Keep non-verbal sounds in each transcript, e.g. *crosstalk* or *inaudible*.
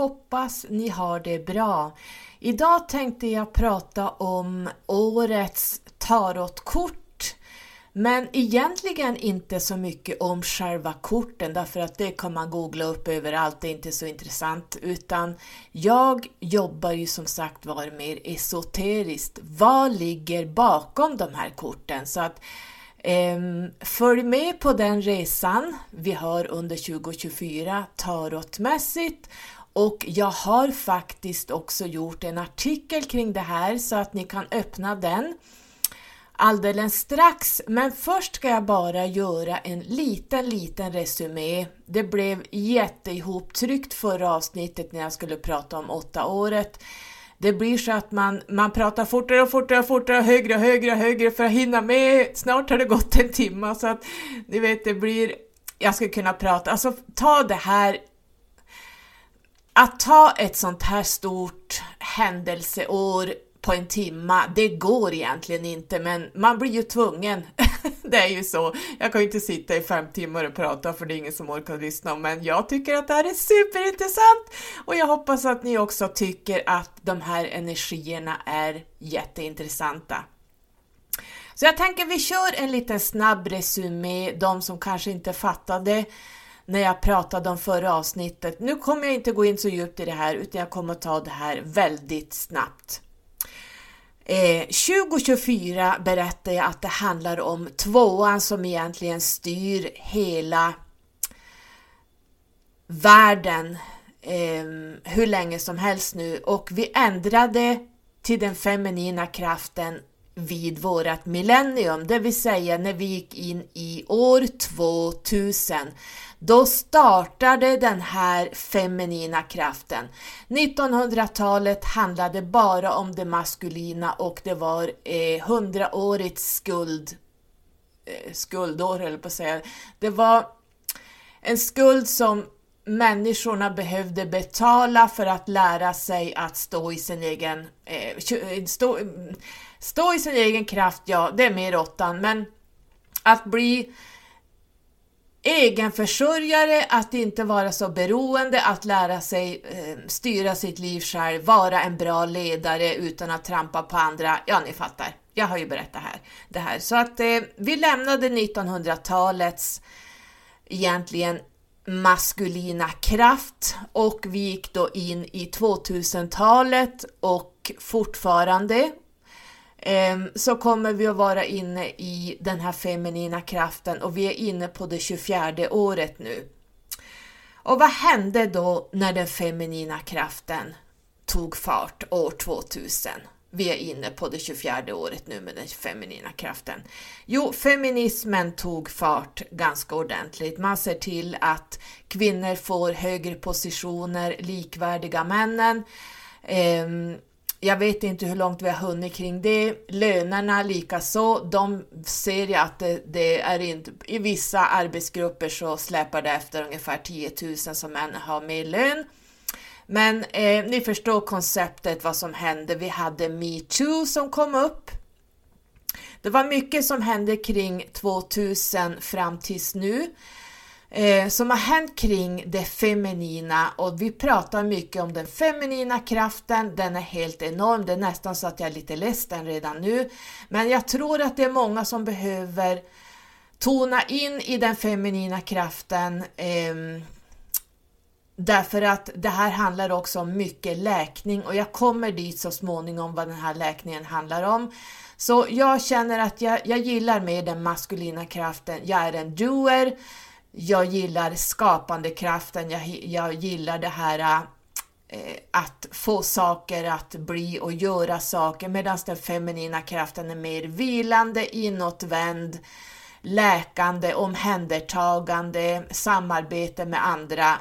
hoppas ni har det bra. Idag tänkte jag prata om årets tarotkort men egentligen inte så mycket om själva korten därför att det kan man googla upp överallt, det är inte så intressant. Utan jag jobbar ju som sagt var mer esoteriskt. Vad ligger bakom de här korten? Så att ehm, Följ med på den resan vi har under 2024 tarotmässigt och jag har faktiskt också gjort en artikel kring det här så att ni kan öppna den alldeles strax. Men först ska jag bara göra en liten, liten resumé. Det blev jätteihoptryckt förra avsnittet när jag skulle prata om åtta året. Det blir så att man, man pratar fortare och fortare och fortare, högre och högre och högre för att hinna med. Snart har det gått en timme så att ni vet, det blir... Jag ska kunna prata, alltså ta det här att ta ett sånt här stort händelseår på en timma, det går egentligen inte, men man blir ju tvungen. *laughs* det är ju så. Jag kan ju inte sitta i fem timmar och prata för det är ingen som orkar lyssna, men jag tycker att det här är superintressant och jag hoppas att ni också tycker att de här energierna är jätteintressanta. Så jag tänker vi kör en liten snabb resumé, de som kanske inte fattade när jag pratade om förra avsnittet. Nu kommer jag inte gå in så djupt i det här utan jag kommer ta det här väldigt snabbt. Eh, 2024 berättar jag att det handlar om tvåan som egentligen styr hela världen eh, hur länge som helst nu och vi ändrade till den feminina kraften vid vårat millennium, det vill säga när vi gick in i år 2000. Då startade den här feminina kraften. 1900-talet handlade bara om det maskulina och det var hundraårigt eh, skuld, eh, skuldår, höll på att säga. Det var en skuld som människorna behövde betala för att lära sig att stå i sin egen, eh, eh stå, stå i sin egen kraft, ja, det är mer åttan, men att bli egenförsörjare, att inte vara så beroende, att lära sig eh, styra sitt liv själv, vara en bra ledare utan att trampa på andra. Ja, ni fattar. Jag har ju berättat här, det här. Så att eh, vi lämnade 1900-talets egentligen maskulina kraft och vi gick då in i 2000-talet och fortfarande eh, så kommer vi att vara inne i den här feminina kraften och vi är inne på det 24 året nu. Och vad hände då när den feminina kraften tog fart år 2000? Vi är inne på det 24 året nu med den feminina kraften. Jo, feminismen tog fart ganska ordentligt. Man ser till att kvinnor får högre positioner, likvärdiga männen. Ehm, jag vet inte hur långt vi har hunnit kring det. Lönerna likaså, de ser jag att det, det, är inte, i vissa arbetsgrupper så släpar det efter ungefär 10 000 som män har mer lön. Men eh, ni förstår konceptet vad som hände. Vi hade metoo som kom upp. Det var mycket som hände kring 2000 fram tills nu eh, som har hänt kring det feminina och vi pratar mycket om den feminina kraften, den är helt enorm, det är nästan så att jag är lite ledsen redan nu. Men jag tror att det är många som behöver tona in i den feminina kraften eh, Därför att det här handlar också om mycket läkning och jag kommer dit så småningom vad den här läkningen handlar om. Så jag känner att jag, jag gillar mer den maskulina kraften. Jag är en doer, jag gillar skapandekraften, jag, jag gillar det här eh, att få saker att bli och göra saker medan den feminina kraften är mer vilande, inåtvänd, läkande, omhändertagande, samarbete med andra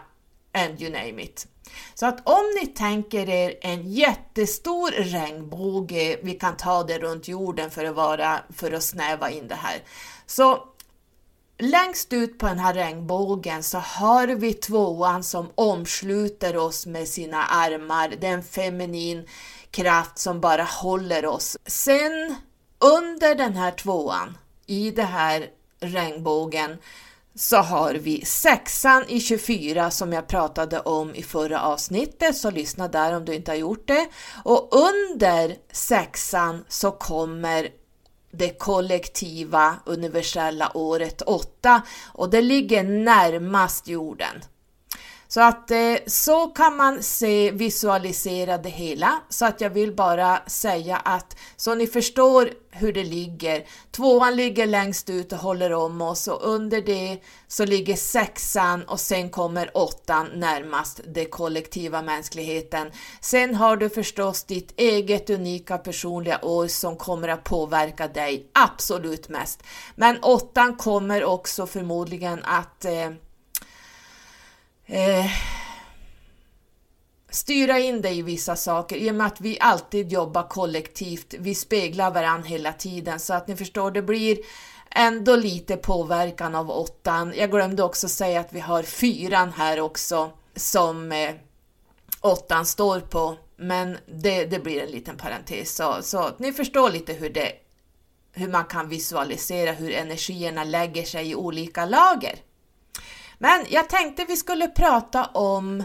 and you name it. Så att om ni tänker er en jättestor regnbåge, vi kan ta det runt jorden för att, vara, för att snäva in det här. Så Längst ut på den här regnbågen så har vi tvåan som omsluter oss med sina armar. Det är en feminin kraft som bara håller oss. Sen under den här tvåan, i den här regnbågen, så har vi sexan i 24 som jag pratade om i förra avsnittet, så lyssna där om du inte har gjort det. Och under sexan så kommer det kollektiva universella året 8 och det ligger närmast jorden. Så att eh, så kan man se, visualisera det hela. Så att jag vill bara säga att så ni förstår hur det ligger. Tvåan ligger längst ut och håller om oss och under det så ligger sexan och sen kommer åttan närmast det kollektiva mänskligheten. Sen har du förstås ditt eget unika personliga år som kommer att påverka dig absolut mest. Men åttan kommer också förmodligen att eh, eh, styra in dig i vissa saker i och med att vi alltid jobbar kollektivt. Vi speglar varandra hela tiden så att ni förstår, det blir ändå lite påverkan av åttan. Jag glömde också säga att vi har fyran här också som eh, åttan står på, men det, det blir en liten parentes så, så ni förstår lite hur det hur man kan visualisera hur energierna lägger sig i olika lager. Men jag tänkte vi skulle prata om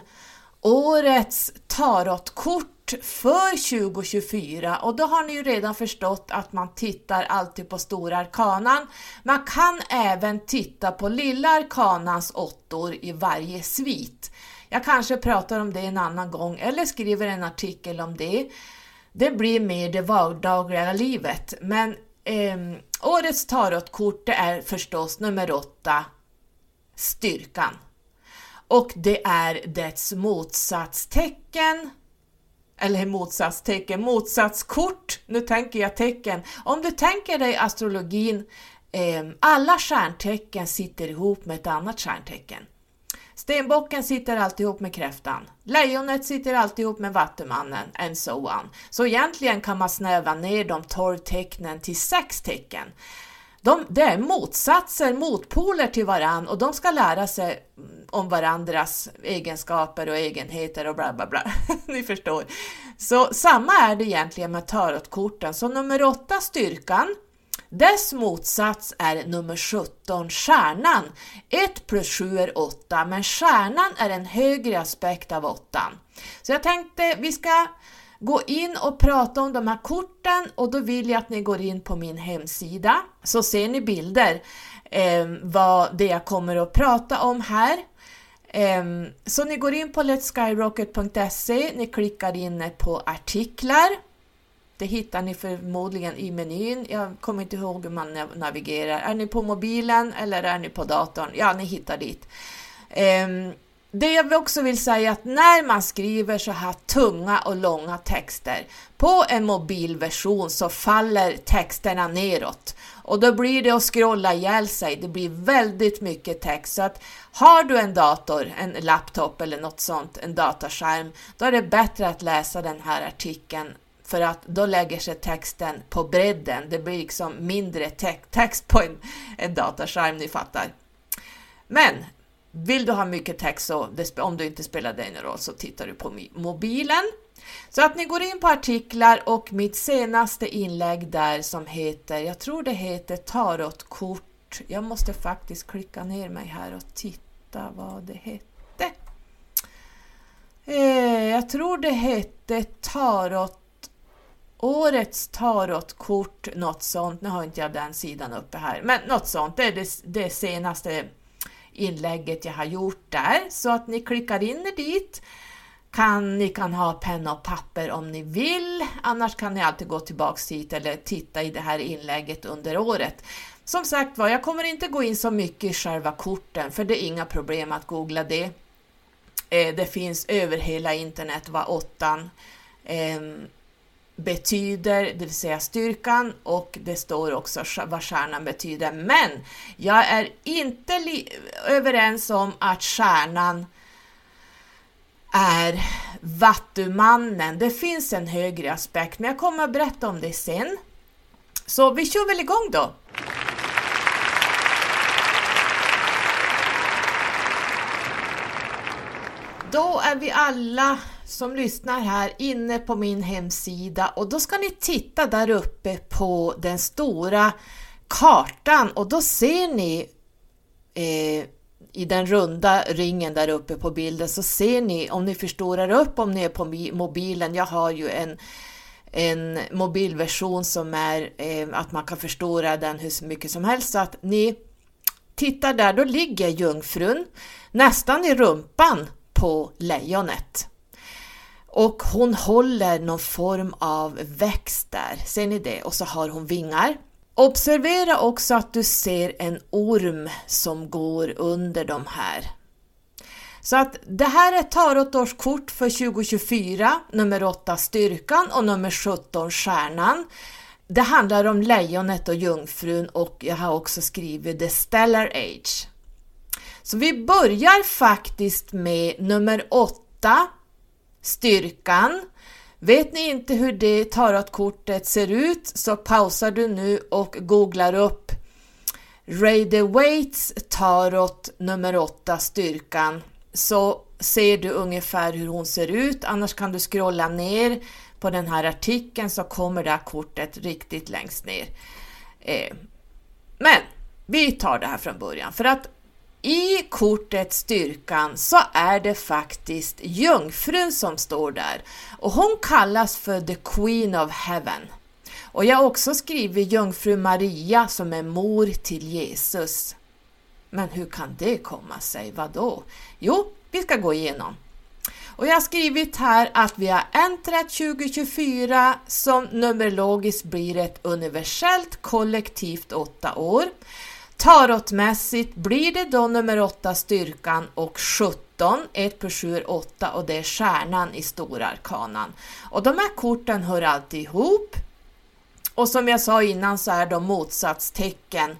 årets tarotkort för 2024 och då har ni ju redan förstått att man tittar alltid på stora arkanan. Man kan även titta på lilla arkanans åttor i varje svit. Jag kanske pratar om det en annan gång eller skriver en artikel om det. Det blir mer det vardagliga livet, men eh, årets tarotkort det är förstås nummer 8, styrkan. Och det är dess motsatstecken, eller motsatstecken, motsatskort, nu tänker jag tecken. Om du tänker dig astrologin, eh, alla stjärntecken sitter ihop med ett annat stjärntecken. Stenbocken sitter alltid ihop med kräftan. Lejonet sitter alltid ihop med vattumannen, and so on. Så egentligen kan man snäva ner de 12 tecknen till sex tecken. De, det är motsatser, motpoler till varann och de ska lära sig mm, om varandras egenskaper och egenheter och bla bla bla. *laughs* Ni förstår. Så samma är det egentligen med tarotkorten. Så nummer 8, styrkan, dess motsats är nummer 17, stjärnan. 1 plus 7 är 8, men stjärnan är en högre aspekt av 8. Så jag tänkte vi ska gå in och prata om de här korten och då vill jag att ni går in på min hemsida så ser ni bilder eh, vad det jag kommer att prata om här. Eh, så ni går in på letskyrocket.se, ni klickar in på artiklar. Det hittar ni förmodligen i menyn. Jag kommer inte ihåg hur man navigerar. Är ni på mobilen eller är ni på datorn? Ja, ni hittar dit. Eh, det jag också vill säga är att när man skriver så här tunga och långa texter på en mobilversion så faller texterna neråt och då blir det att scrolla ihjäl sig. Det blir väldigt mycket text så att har du en dator, en laptop eller något sånt, en dataskärm, då är det bättre att läsa den här artikeln för att då lägger sig texten på bredden. Det blir liksom mindre te text på en, en dataskärm, ni fattar. Men vill du ha mycket text, så om du inte spelar dig någon roll, så tittar du på mobilen. Så att ni går in på artiklar och mitt senaste inlägg där som heter, jag tror det heter tarotkort. Jag måste faktiskt klicka ner mig här och titta vad det hette. Eh, jag tror det hette tarot Årets tarotkort, något sånt. Nu har inte jag den sidan uppe här, men något sånt. Det är det, det senaste inlägget jag har gjort där så att ni klickar in er dit. Kan, ni kan ha penna och papper om ni vill, annars kan ni alltid gå tillbaks hit eller titta i det här inlägget under året. Som sagt var, jag kommer inte gå in så mycket i själva korten för det är inga problem att googla det. Eh, det finns över hela internet var åttan ehm, betyder, det vill säga styrkan och det står också vad stjärnan betyder. Men jag är inte överens om att stjärnan är vattumannen. Det finns en högre aspekt, men jag kommer att berätta om det sen. Så vi kör väl igång då! Då är vi alla som lyssnar här inne på min hemsida. Och då ska ni titta där uppe på den stora kartan. Och då ser ni eh, i den runda ringen där uppe på bilden så ser ni, om ni förstorar upp om ni är på mobilen, jag har ju en, en mobilversion som är eh, att man kan förstora den hur mycket som helst, så att ni tittar där, då ligger jungfrun nästan i rumpan på lejonet. Och hon håller någon form av växt där, ser ni det? Och så har hon vingar. Observera också att du ser en orm som går under de här. Så att det här är tarotårskort för 2024, nummer 8 styrkan och nummer 17 stjärnan. Det handlar om lejonet och jungfrun och jag har också skrivit The Stellar Age. Så vi börjar faktiskt med nummer 8, styrkan. Vet ni inte hur det tarotkortet ser ut så pausar du nu och googlar upp Ray Waits tarot nummer 8 styrkan så ser du ungefär hur hon ser ut. Annars kan du scrolla ner på den här artikeln så kommer det här kortet riktigt längst ner. Eh, men vi tar det här från början för att i kortet Styrkan så är det faktiskt jungfrun som står där och hon kallas för the Queen of Heaven. Och jag har också skrivit jungfru Maria som är mor till Jesus. Men hur kan det komma sig? Vadå? Jo, vi ska gå igenom. Och jag har skrivit här att vi har äntrat 2024 som numerologiskt blir ett universellt kollektivt åtta år. Tarotmässigt blir det då nummer 8 styrkan och 17, 1 plus 7 är 8 och det är stjärnan i stora arkanan. Och de här korten hör alltid ihop. Och som jag sa innan så är de motsatstecken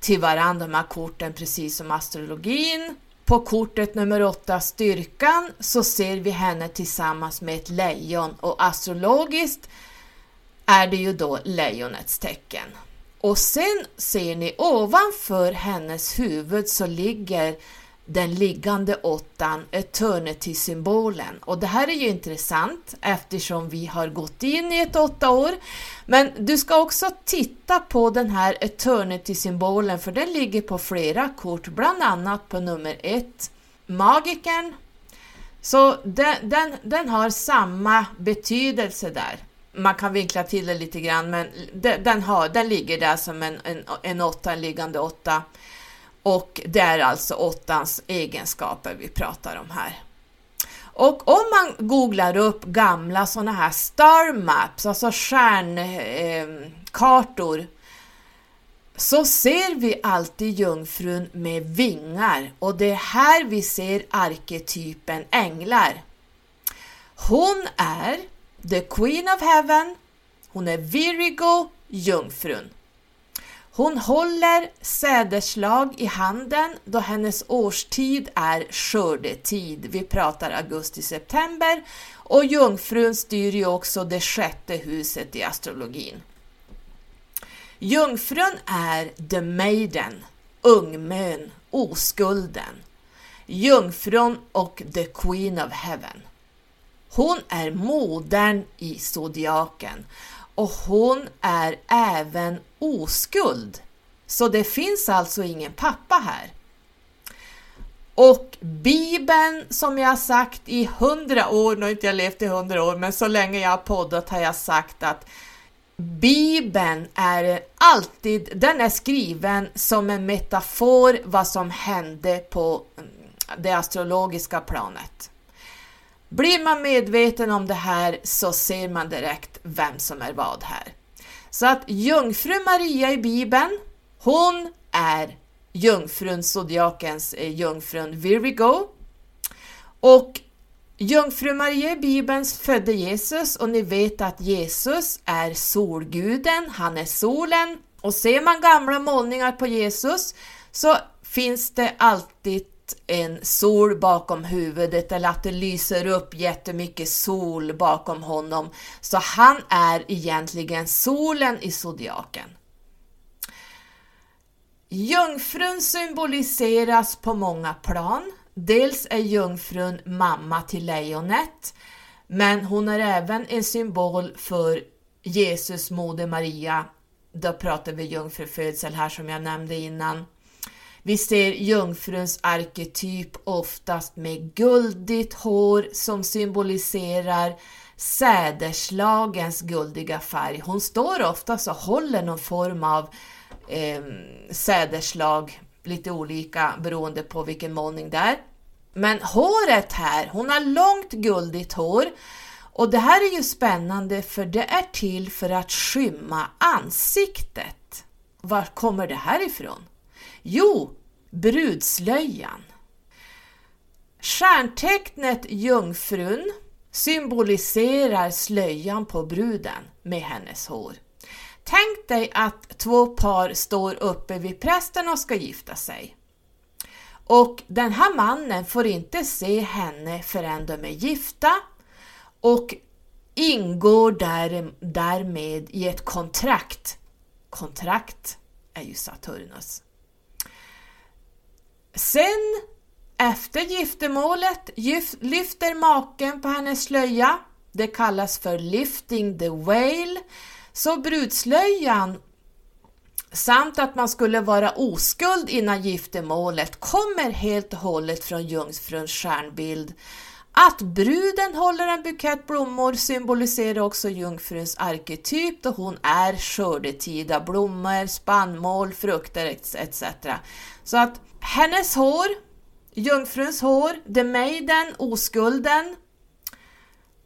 till varandra de här korten precis som astrologin. På kortet nummer 8 styrkan så ser vi henne tillsammans med ett lejon och astrologiskt är det ju då lejonets tecken. Och sen ser ni ovanför hennes huvud så ligger den liggande åttan, eternity-symbolen. Och det här är ju intressant eftersom vi har gått in i ett åtta år. Men du ska också titta på den här eternity-symbolen för den ligger på flera kort, bland annat på nummer ett, magikern. Så den, den, den har samma betydelse där man kan vinkla till det lite grann, men den, har, den ligger där som en, en, en åtta, en liggande åtta. Och det är alltså åttans egenskaper vi pratar om här. Och om man googlar upp gamla sådana här star maps, alltså stjärnkartor, eh, så ser vi alltid jungfrun med vingar och det är här vi ser arketypen änglar. Hon är The Queen of Heaven, hon är Virgo, jungfrun. Hon håller säderslag i handen då hennes årstid är skördetid. Vi pratar augusti-september och jungfrun styr ju också det sjätte huset i astrologin. Jungfrun är the maiden, ungmön, oskulden. Jungfrun och the queen of heaven. Hon är modern i zodiaken och hon är även oskuld. Så det finns alltså ingen pappa här. Och Bibeln, som jag har sagt i hundra år, nu har inte jag levt i hundra år, men så länge jag har poddat har jag sagt att Bibeln är alltid, den är skriven som en metafor vad som hände på mm, det astrologiska planet. Blir man medveten om det här så ser man direkt vem som är vad här. Så att jungfru Maria i Bibeln, hon är jungfrun, zodiakens eh, jungfrun Virgo. Och jungfru Maria i Bibeln födde Jesus och ni vet att Jesus är solguden, han är solen. Och ser man gamla målningar på Jesus så finns det alltid en sol bakom huvudet eller att det lyser upp jättemycket sol bakom honom. Så han är egentligen solen i zodiaken. Jungfrun symboliseras på många plan. Dels är jungfrun mamma till lejonet, men hon är även en symbol för Jesus moder Maria. Då pratar vi jungfrufödsel här som jag nämnde innan. Vi ser jungfruns arketyp oftast med guldigt hår som symboliserar säderslagens guldiga färg. Hon står oftast och håller någon form av eh, säderslag, lite olika beroende på vilken målning det är. Men håret här, hon har långt guldigt hår och det här är ju spännande för det är till för att skymma ansiktet. Var kommer det här ifrån? Jo, brudslöjan. Stjärntecknet Jungfrun symboliserar slöjan på bruden med hennes hår. Tänk dig att två par står uppe vid prästen och ska gifta sig. Och den här mannen får inte se henne förrän de är gifta och ingår där, därmed i ett kontrakt. Kontrakt är ju Saturnus. Sen efter giftermålet lyfter maken på hennes slöja. Det kallas för lifting the veil. Så brudslöjan samt att man skulle vara oskuld innan giftermålet kommer helt och hållet från jungfruns stjärnbild. Att bruden håller en bukett blommor symboliserar också jungfruns arketyp då hon är skördetida blommor, spannmål, frukter etc. Så att hennes hår, jungfruns hår, the maiden, oskulden,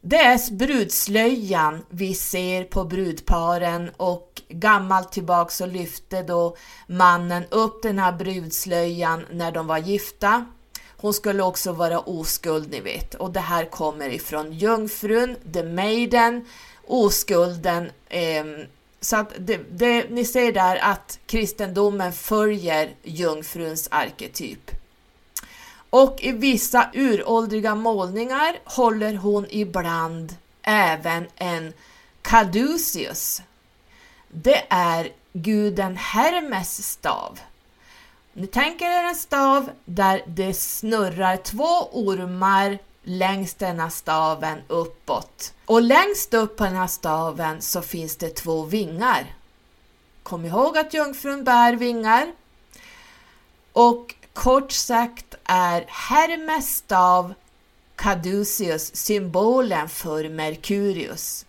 det är brudslöjan vi ser på brudparen och gammalt tillbaks så lyfte då mannen upp den här brudslöjan när de var gifta. Hon skulle också vara oskuld, ni vet. Och det här kommer ifrån jungfrun, the maiden, oskulden. Eh, så att det, det, ni ser där att kristendomen följer jungfruns arketyp. Och i vissa uråldriga målningar håller hon ibland även en caduceus. Det är guden Hermes stav. Ni tänker er en stav där det snurrar två ormar längs denna staven uppåt. Och längst upp på den här staven så finns det två vingar. Kom ihåg att jungfrun bär vingar. Och kort sagt är Hermes stav Caduceus symbolen för Merkurius.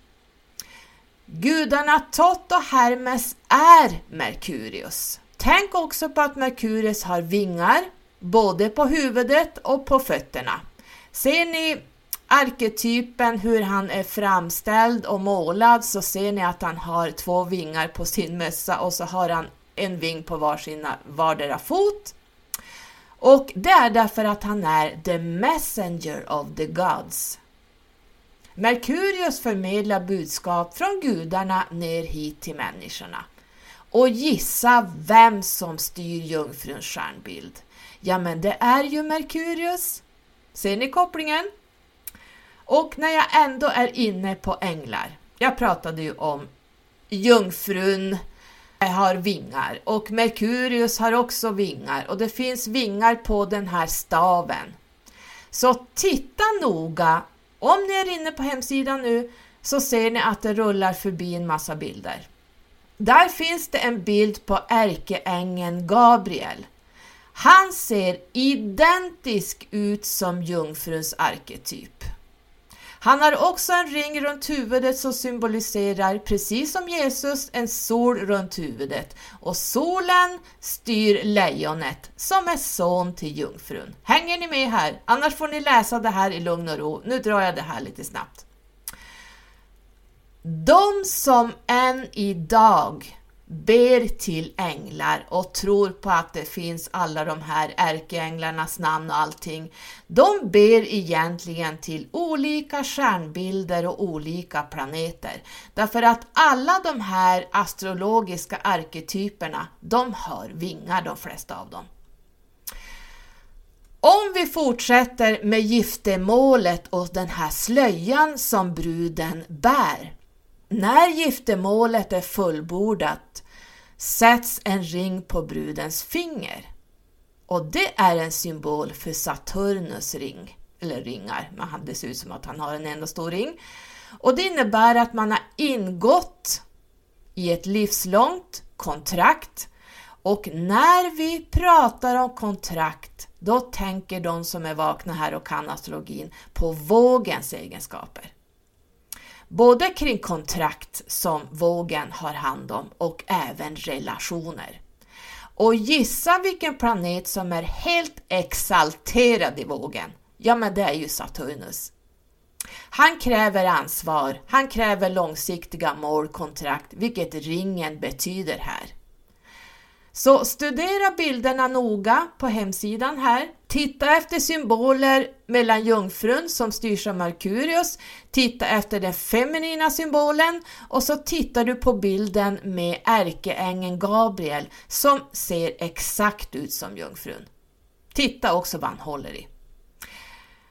Gudarna Tot och Hermes är Merkurius. Tänk också på att Merkurius har vingar, både på huvudet och på fötterna. Ser ni arketypen, hur han är framställd och målad, så ser ni att han har två vingar på sin mössa och så har han en ving på varsina, vardera fot. Och det är därför att han är the messenger of the gods. Merkurius förmedlar budskap från gudarna ner hit till människorna. Och gissa vem som styr jungfruns stjärnbild? Ja, men det är ju Merkurius. Ser ni kopplingen? Och när jag ändå är inne på änglar. Jag pratade ju om jungfrun eh, har vingar och Merkurius har också vingar och det finns vingar på den här staven. Så titta noga. Om ni är inne på hemsidan nu så ser ni att det rullar förbi en massa bilder. Där finns det en bild på ärkeängeln Gabriel. Han ser identisk ut som jungfruns arketyp. Han har också en ring runt huvudet som symboliserar, precis som Jesus, en sol runt huvudet. Och solen styr lejonet som är son till jungfrun. Hänger ni med här? Annars får ni läsa det här i lugn och ro. Nu drar jag det här lite snabbt. De som än idag ber till änglar och tror på att det finns alla de här ärkeänglarnas namn och allting. De ber egentligen till olika stjärnbilder och olika planeter. Därför att alla de här astrologiska arketyperna, de har vingar de flesta av dem. Om vi fortsätter med giftermålet och den här slöjan som bruden bär när giftermålet är fullbordat sätts en ring på brudens finger. Och det är en symbol för Saturnus ring, eller ringar, men det ser ut som att han har en enda stor ring. Och det innebär att man har ingått i ett livslångt kontrakt Och när vi pratar om kontrakt, då tänker de som är vakna här och kan astrologin på vågens egenskaper. Både kring kontrakt som vågen har hand om och även relationer. Och gissa vilken planet som är helt exalterad i vågen? Ja, men det är ju Saturnus. Han kräver ansvar, han kräver långsiktiga målkontrakt, vilket ringen betyder här. Så studera bilderna noga på hemsidan här. Titta efter symboler mellan jungfrun som styrs av Merkurius, titta efter den feminina symbolen och så tittar du på bilden med ärkeängeln Gabriel som ser exakt ut som jungfrun. Titta också vad han håller i.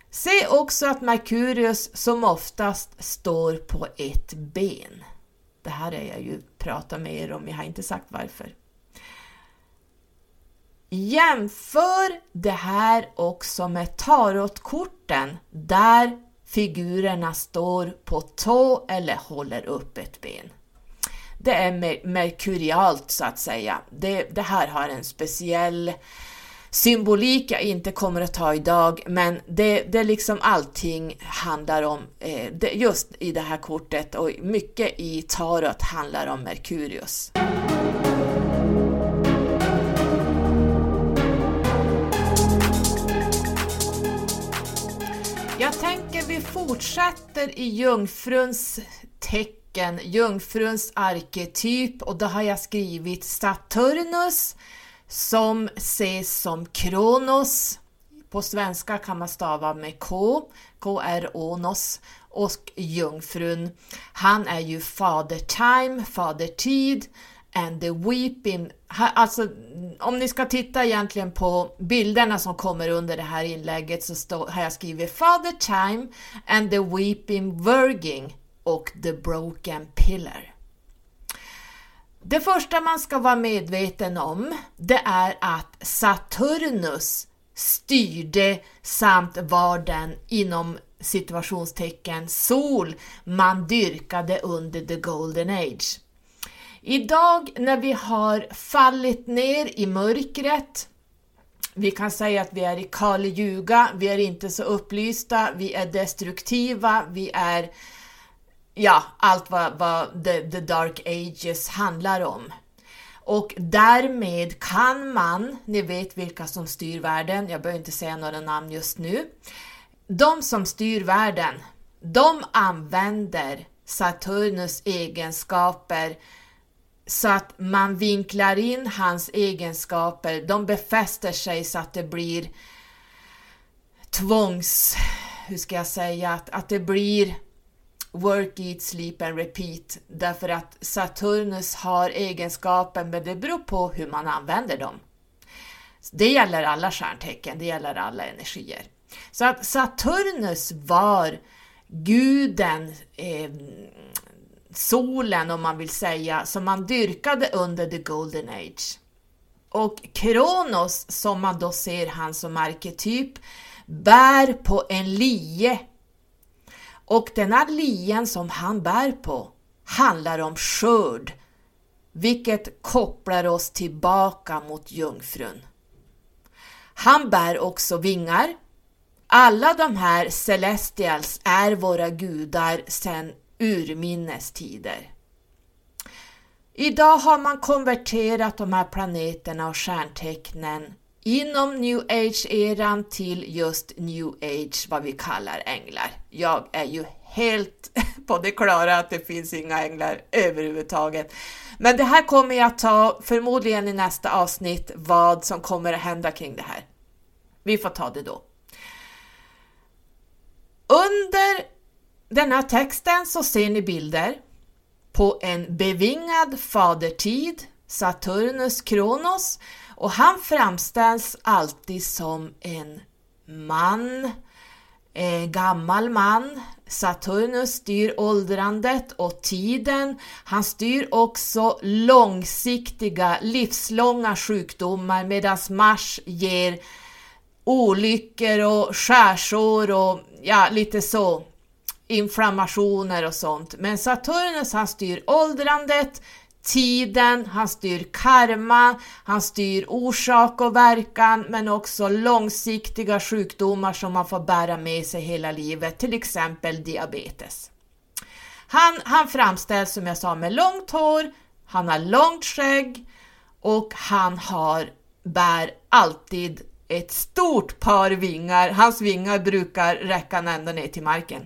Se också att Merkurius som oftast står på ett ben. Det här är jag ju pratat med er om, jag har inte sagt varför. Jämför det här också med tarotkorten där figurerna står på tå eller håller upp ett ben. Det är merkurialt så att säga. Det, det här har en speciell symbolik jag inte kommer att ta idag, men det, det liksom allting handlar om, eh, det, just i det här kortet och mycket i tarot handlar om Merkurius. Vi fortsätter i jungfruns tecken, jungfruns arketyp och då har jag skrivit Saturnus som ses som Kronos. På svenska kan man stava med K, K-R-O-Nos och jungfrun. Han är ju fader time, fader tid and the weeping. Alltså, om ni ska titta egentligen på bilderna som kommer under det här inlägget så stå, har jag skrivit Father Time and the Weeping Virgin och The Broken Pillar. Det första man ska vara medveten om det är att Saturnus styrde samt var den inom situationstecken sol man dyrkade under the golden age. Idag när vi har fallit ner i mörkret, vi kan säga att vi är i Kali Yuga, vi är inte så upplysta, vi är destruktiva, vi är ja, allt vad, vad the, the Dark Ages handlar om. Och därmed kan man, ni vet vilka som styr världen, jag behöver inte säga några namn just nu. De som styr världen, de använder Saturnus egenskaper så att man vinklar in hans egenskaper, de befäster sig så att det blir tvångs... Hur ska jag säga? Att, att det blir work, eat, sleep and repeat därför att Saturnus har egenskaper men det beror på hur man använder dem. Det gäller alla stjärntecken, det gäller alla energier. Så att Saturnus var guden, eh, solen om man vill säga, som man dyrkade under the golden age. Och Kronos, som man då ser han som arketyp, bär på en lie och den här lien som han bär på handlar om skörd, vilket kopplar oss tillbaka mot jungfrun. Han bär också vingar. Alla de här Celestials är våra gudar sedan urminnes tider. Idag har man konverterat de här planeterna och stjärntecknen inom new age-eran till just new age, vad vi kallar änglar. Jag är ju helt *laughs* på det klara att det finns inga änglar överhuvudtaget. Men det här kommer jag ta förmodligen i nästa avsnitt vad som kommer att hända kring det här. Vi får ta det då. Under den här texten så ser ni bilder på en bevingad fadertid, Saturnus Kronos, och han framställs alltid som en man, en gammal man. Saturnus styr åldrandet och tiden. Han styr också långsiktiga, livslånga sjukdomar medan Mars ger olyckor och skärsår och ja, lite så inflammationer och sånt. Men Saturnus han styr åldrandet, tiden, han styr karma, han styr orsak och verkan men också långsiktiga sjukdomar som man får bära med sig hela livet, till exempel diabetes. Han, han framställs som jag sa med långt hår, han har långt skägg och han har, bär alltid ett stort par vingar. Hans vingar brukar räcka ända ner till marken.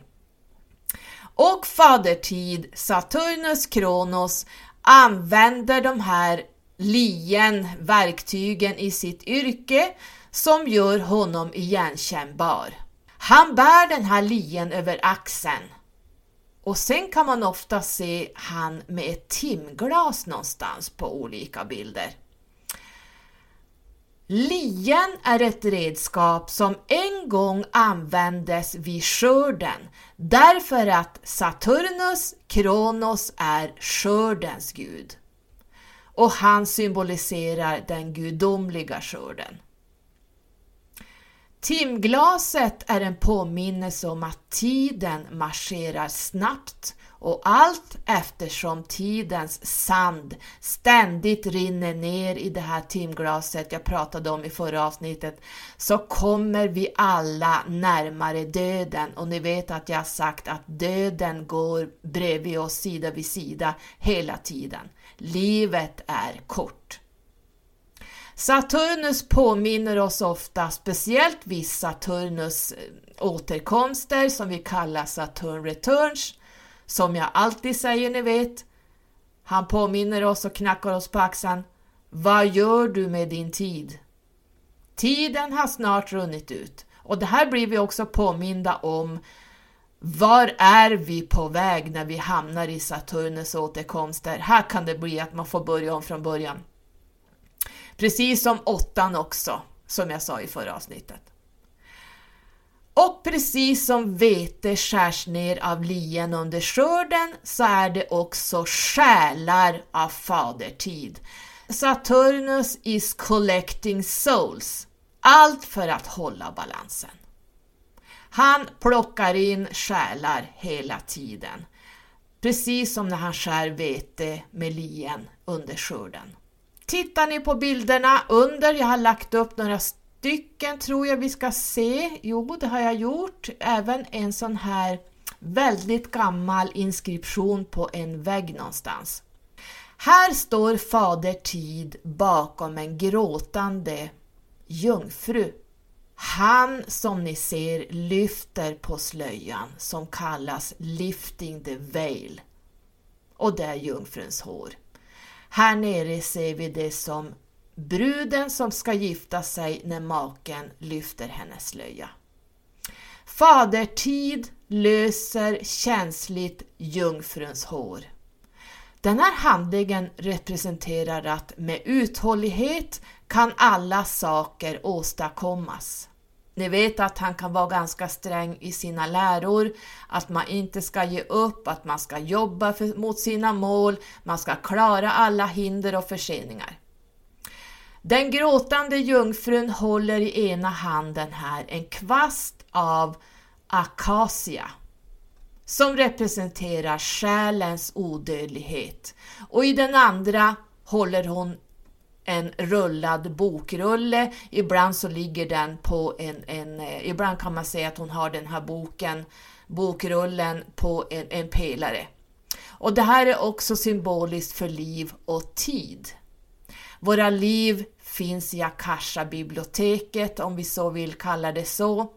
Och fadertid, Saturnus Kronos, använder de här lien, verktygen i sitt yrke som gör honom igenkännbar. Han bär den här lien över axeln och sen kan man ofta se han med ett timglas någonstans på olika bilder. Lien är ett redskap som en gång användes vid skörden därför att Saturnus, Kronos, är skördens gud. Och han symboliserar den gudomliga skörden. Timglaset är en påminnelse om att tiden marscherar snabbt och allt eftersom tidens sand ständigt rinner ner i det här timglaset jag pratade om i förra avsnittet så kommer vi alla närmare döden och ni vet att jag har sagt att döden går bredvid oss sida vid sida hela tiden. Livet är kort. Saturnus påminner oss ofta, speciellt vid Saturnus återkomster som vi kallar Saturn Returns, som jag alltid säger ni vet. Han påminner oss och knackar oss på axeln. Vad gör du med din tid? Tiden har snart runnit ut och det här blir vi också påminda om. Var är vi på väg när vi hamnar i Saturnus återkomster? Här kan det bli att man får börja om från början. Precis som åttan också, som jag sa i förra avsnittet. Och precis som vete skärs ner av lien under skörden så är det också själar av fadertid. Saturnus is collecting souls. Allt för att hålla balansen. Han plockar in själar hela tiden. Precis som när han skär vete med lien under skörden. Tittar ni på bilderna under, jag har lagt upp några stycken tror jag vi ska se. Jo, det har jag gjort. Även en sån här väldigt gammal inskription på en vägg någonstans. Här står Fader Tid bakom en gråtande jungfru. Han som ni ser lyfter på slöjan som kallas Lifting the Veil. Och det är jungfruns hår. Här nere ser vi det som bruden som ska gifta sig när maken lyfter hennes slöja. Fadertid löser känsligt jungfruns hår. Den här handlingen representerar att med uthållighet kan alla saker åstadkommas. Ni vet att han kan vara ganska sträng i sina läror, att man inte ska ge upp, att man ska jobba för, mot sina mål, man ska klara alla hinder och förseningar. Den gråtande jungfrun håller i ena handen här en kvast av akacia som representerar själens odödlighet och i den andra håller hon en rullad bokrulle. Ibland så ligger den på en, en eh, ibland kan man säga att hon har den här boken, bokrullen på en, en pelare. Och det här är också symboliskt för liv och tid. Våra liv finns i Akasha-biblioteket, om vi så vill kalla det så.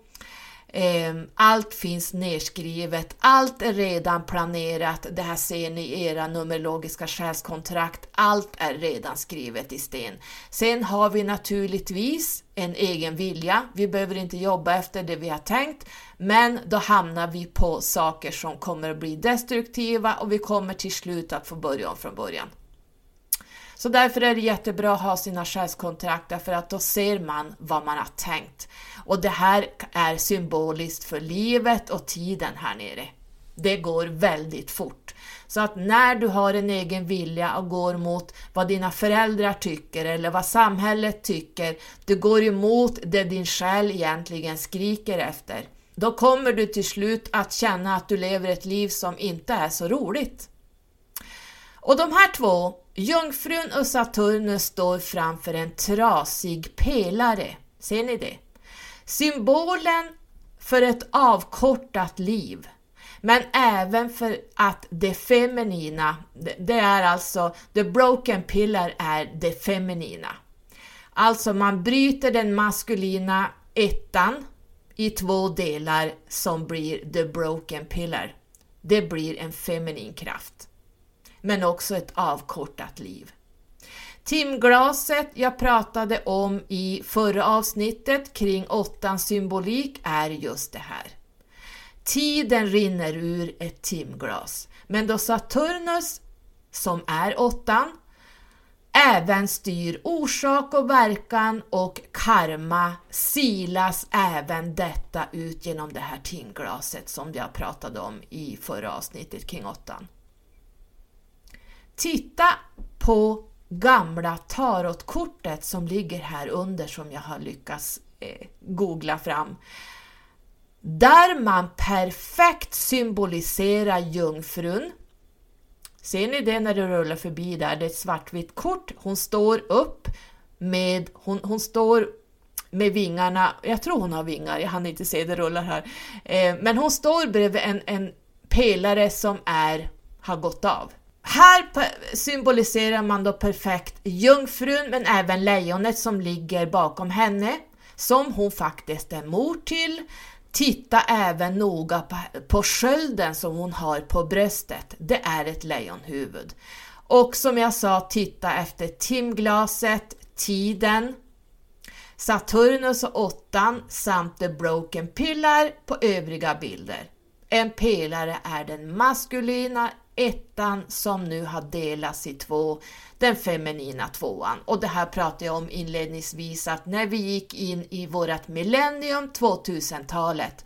Ehm, allt finns nedskrivet, allt är redan planerat, det här ser ni i era numerologiska själskontrakt, allt är redan skrivet i sten. Sen har vi naturligtvis en egen vilja, vi behöver inte jobba efter det vi har tänkt, men då hamnar vi på saker som kommer att bli destruktiva och vi kommer till slut att få börja om från början. Så därför är det jättebra att ha sina själskontrakt, därför att då ser man vad man har tänkt. Och det här är symboliskt för livet och tiden här nere. Det går väldigt fort. Så att när du har en egen vilja och går mot vad dina föräldrar tycker eller vad samhället tycker, du går emot det din själ egentligen skriker efter, då kommer du till slut att känna att du lever ett liv som inte är så roligt. Och de här två Jungfrun och Saturnus står framför en trasig pelare. Ser ni det? Symbolen för ett avkortat liv. Men även för att det feminina, det är alltså, the broken pillar är det feminina. Alltså man bryter den maskulina ettan i två delar som blir the broken pillar. Det blir en feminin kraft. Men också ett avkortat liv. Timglaset jag pratade om i förra avsnittet kring åttans symbolik är just det här. Tiden rinner ur ett timglas, men då Saturnus, som är åttan, även styr orsak och verkan och karma silas även detta ut genom det här timglaset som jag pratade om i förra avsnittet kring åttan. Titta på gamla tarotkortet som ligger här under som jag har lyckats eh, googla fram. Där man perfekt symboliserar jungfrun. Ser ni det när det rullar förbi där? Det är ett svartvitt kort. Hon står upp med, hon, hon står med vingarna, jag tror hon har vingar, jag hann inte se det rullar här. Eh, men hon står bredvid en, en pelare som är, har gått av. Här symboliserar man då perfekt jungfrun men även lejonet som ligger bakom henne, som hon faktiskt är mor till. Titta även noga på, på skölden som hon har på bröstet, det är ett lejonhuvud. Och som jag sa, titta efter timglaset, tiden, Saturnus och åttan samt the broken pillar på övriga bilder. En pelare är den maskulina ettan som nu har delats i två, den feminina tvåan. Och det här pratade jag om inledningsvis att när vi gick in i vårt millennium, 2000-talet,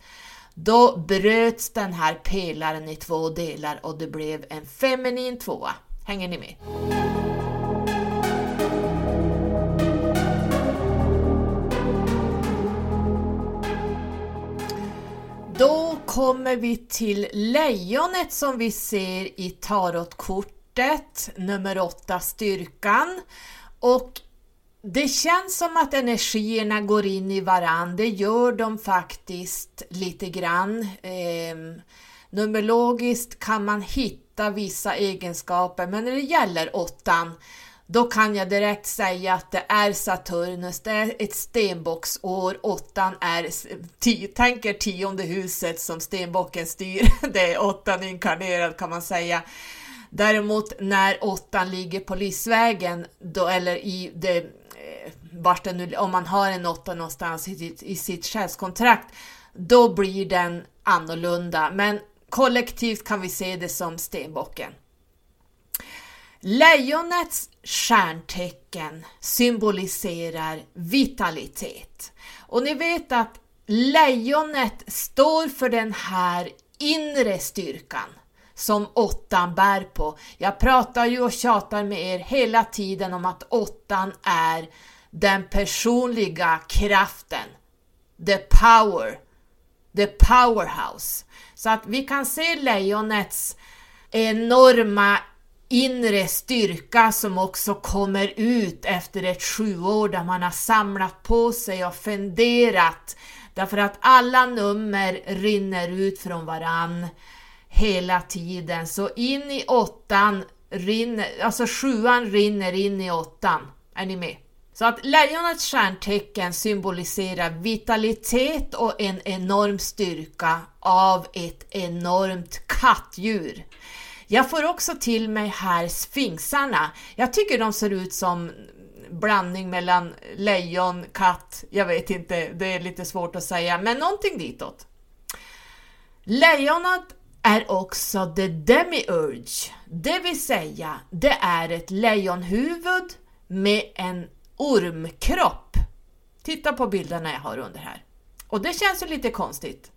då bröts den här pelaren i två delar och det blev en feminin tvåa. Hänger ni med? Då kommer vi till lejonet som vi ser i tarotkortet, nummer 8, styrkan. Och det känns som att energierna går in i varann, det gör de faktiskt lite grann. Eh, numerologiskt kan man hitta vissa egenskaper, men när det gäller åttan då kan jag direkt säga att det är Saturnus, det är ett stenbocksår, åttan är, tio, tänker tionde huset som stenbocken styr, *laughs* det är åttan inkarnerad kan man säga. Däremot när åttan ligger på livsvägen, då, eller i det, eh, vart det nu, om man har en åtta någonstans i, i sitt själskontrakt, då blir den annorlunda. Men kollektivt kan vi se det som stenbocken. Lejonets stjärntecken symboliserar vitalitet. Och ni vet att lejonet står för den här inre styrkan som åttan bär på. Jag pratar ju och tjatar med er hela tiden om att åttan är den personliga kraften, the power, the powerhouse. Så att vi kan se lejonets enorma inre styrka som också kommer ut efter ett sjuår där man har samlat på sig och funderat. Därför att alla nummer rinner ut från varann hela tiden. Så in i åttan rinner, alltså sjuan rinner in i åttan. Är ni med? Så att lejonets stjärntecken symboliserar vitalitet och en enorm styrka av ett enormt kattdjur. Jag får också till mig här sfinxarna. Jag tycker de ser ut som blandning mellan lejon, katt, jag vet inte, det är lite svårt att säga, men någonting ditåt. Lejonet är också the demiurge, det vill säga det är ett lejonhuvud med en ormkropp. Titta på bilderna jag har under här. Och det känns ju lite konstigt.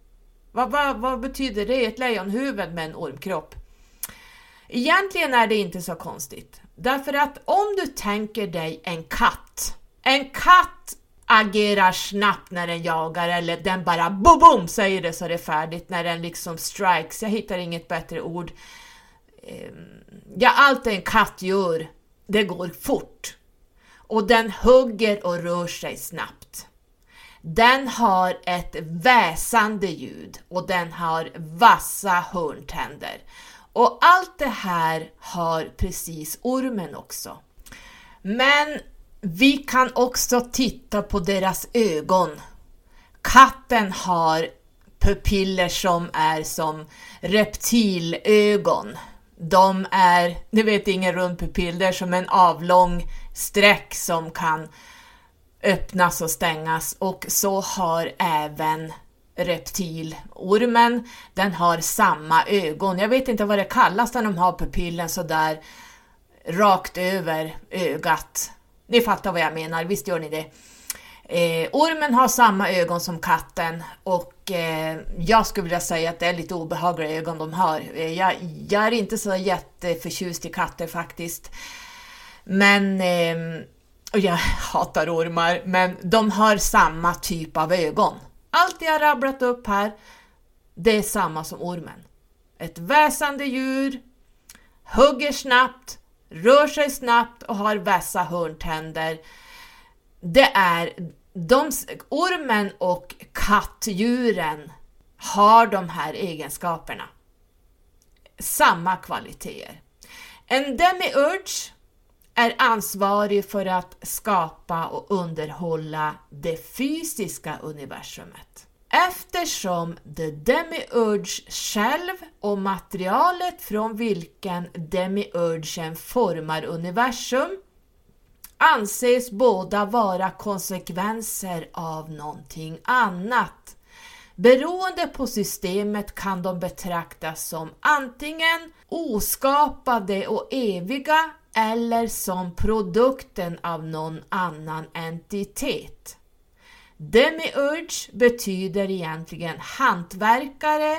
Vad, vad, vad betyder det? Ett lejonhuvud med en ormkropp? Egentligen är det inte så konstigt. Därför att om du tänker dig en katt. En katt agerar snabbt när den jagar eller den bara boom, boom säger det så är det färdigt när den liksom strikes. Jag hittar inget bättre ord. Ehm, ja, allt en katt gör det går fort och den hugger och rör sig snabbt. Den har ett väsande ljud och den har vassa hörntänder. Och allt det här har precis ormen också. Men vi kan också titta på deras ögon. Katten har pupiller som är som reptilögon. De är, ni vet ingen rund pupill, det är som en avlång streck som kan öppnas och stängas och så har även reptilormen, den har samma ögon. Jag vet inte vad det kallas när de har pupillen sådär rakt över ögat. Ni fattar vad jag menar, visst gör ni det? Eh, ormen har samma ögon som katten och eh, jag skulle vilja säga att det är lite obehagliga ögon de har. Eh, jag, jag, är inte så jätteförtjust i katter faktiskt. Men, eh, och jag *laughs* hatar ormar, men de har samma typ av ögon. Allt jag rabblat upp här, det är samma som ormen. Ett väsande djur, hugger snabbt, rör sig snabbt och har vässa hörntänder. Det är de, ormen och kattdjuren har de här egenskaperna. Samma kvaliteter. En demiurge är ansvarig för att skapa och underhålla det fysiska universumet. Eftersom The Demiurge själv och materialet från vilken Demiurgen formar universum anses båda vara konsekvenser av någonting annat. Beroende på systemet kan de betraktas som antingen oskapade och eviga eller som produkten av någon annan entitet. Demiurge betyder egentligen hantverkare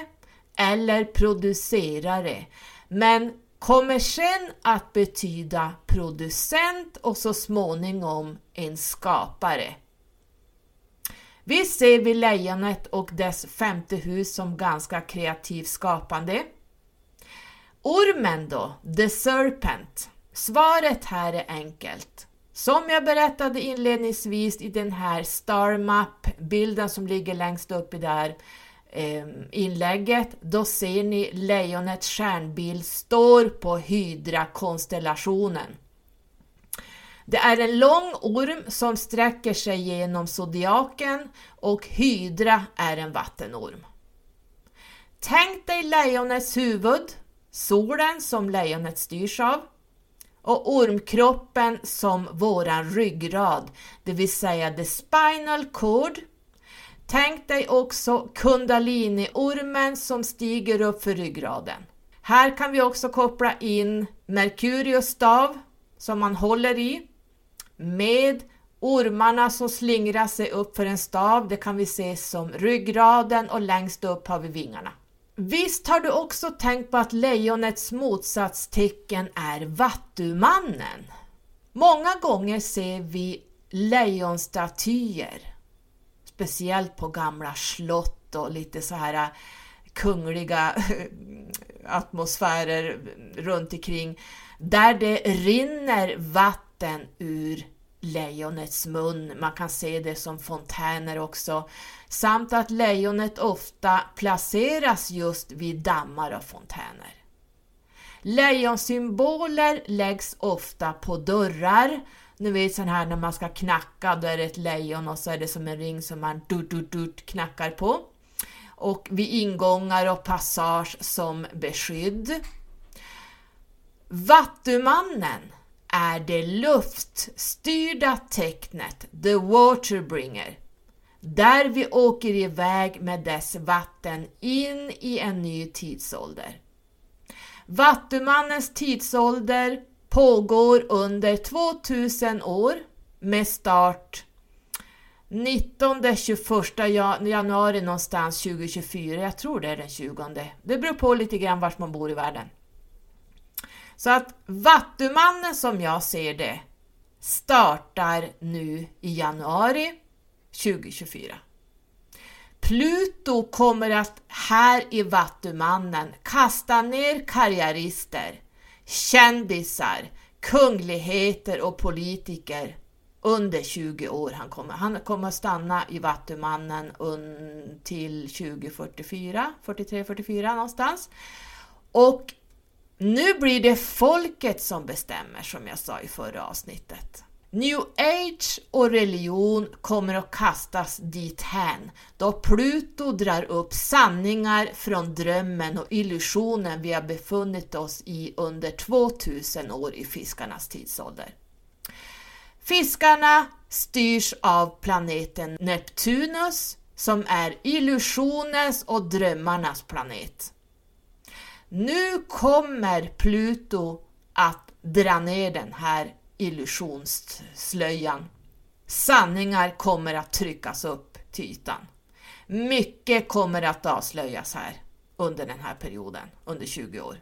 eller producerare, men kommer sen att betyda producent och så småningom en skapare. Vi ser vi lejonet och dess femte hus som ganska kreativt skapande. Ormen då, the serpent. Svaret här är enkelt. Som jag berättade inledningsvis i den här Star Map-bilden som ligger längst upp i där eh, inlägget, då ser ni lejonets stjärnbild står på Hydra-konstellationen. Det är en lång orm som sträcker sig genom zodiaken och Hydra är en vattenorm. Tänk dig lejonets huvud, solen som lejonet styrs av, och ormkroppen som våran ryggrad, det vill säga the spinal cord. Tänk dig också kundaliniormen som stiger upp för ryggraden. Här kan vi också koppla in Merkurius stav som man håller i med ormarna som slingrar sig upp för en stav. Det kan vi se som ryggraden och längst upp har vi vingarna. Visst har du också tänkt på att lejonets motsatstecken är Vattumannen? Många gånger ser vi lejonstatyer, speciellt på gamla slott och lite så här äh, kungliga äh, atmosfärer runt omkring där det rinner vatten ur lejonets mun. Man kan se det som fontäner också. Samt att lejonet ofta placeras just vid dammar och fontäner. Lejonsymboler läggs ofta på dörrar. Ni vet sån här när man ska knacka, då är det ett lejon och så är det som en ring som man dut, dut, dut knackar på. Och vid ingångar och passage som beskydd. Vattumannen är det luftstyrda tecknet, the waterbringer, där vi åker iväg med dess vatten in i en ny tidsålder. Vattumannens tidsålder pågår under 2000 år med start 19-21 januari någonstans 2024, jag tror det är den 20. Det beror på lite grann vart man bor i världen. Så att Vattumannen som jag ser det startar nu i januari 2024. Pluto kommer att här i Vattumannen kasta ner karriärister, kändisar, kungligheter och politiker under 20 år. Han kommer, han kommer att stanna i Vattumannen till 2044, 43-44 någonstans. Och nu blir det folket som bestämmer som jag sa i förra avsnittet. New Age och religion kommer att kastas dithän då Pluto drar upp sanningar från drömmen och illusionen vi har befunnit oss i under 2000 år i fiskarnas tidsålder. Fiskarna styrs av planeten Neptunus som är illusionens och drömmarnas planet. Nu kommer Pluto att dra ner den här illusionsslöjan. Sanningar kommer att tryckas upp till ytan. Mycket kommer att avslöjas här under den här perioden, under 20 år.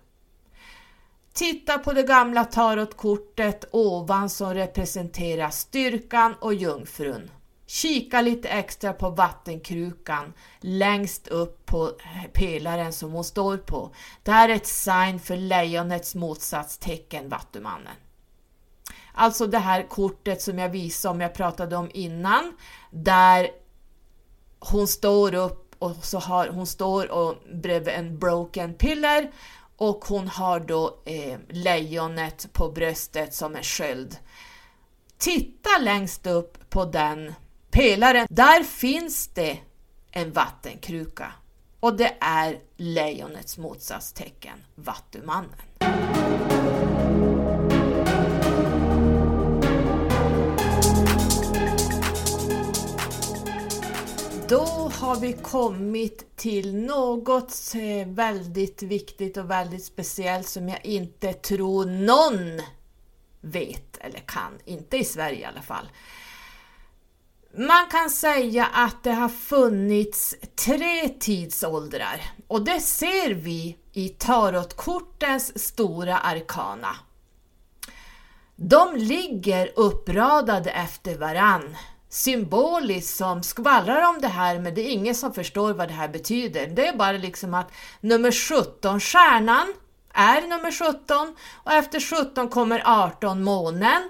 Titta på det gamla tarotkortet ovan som representerar styrkan och jungfrun. Kika lite extra på vattenkrukan längst upp på pelaren som hon står på. Det här är ett sign för lejonets motsatstecken, Vattumannen. Alltså det här kortet som jag visade om jag pratade om innan, där hon står upp och så har hon står och bredvid en broken pillar och hon har då eh, lejonet på bröstet som en sköld. Titta längst upp på den pelaren. Där finns det en vattenkruka och det är lejonets motsatstecken, Vattumannen. Då har vi kommit till något väldigt viktigt och väldigt speciellt som jag inte tror någon vet eller kan, inte i Sverige i alla fall. Man kan säga att det har funnits tre tidsåldrar och det ser vi i tarotkortens stora arkana. De ligger uppradade efter varann symboliskt som skvallrar om det här men det är ingen som förstår vad det här betyder. Det är bara liksom att nummer 17, stjärnan, är nummer 17 och efter 17 kommer 18 månen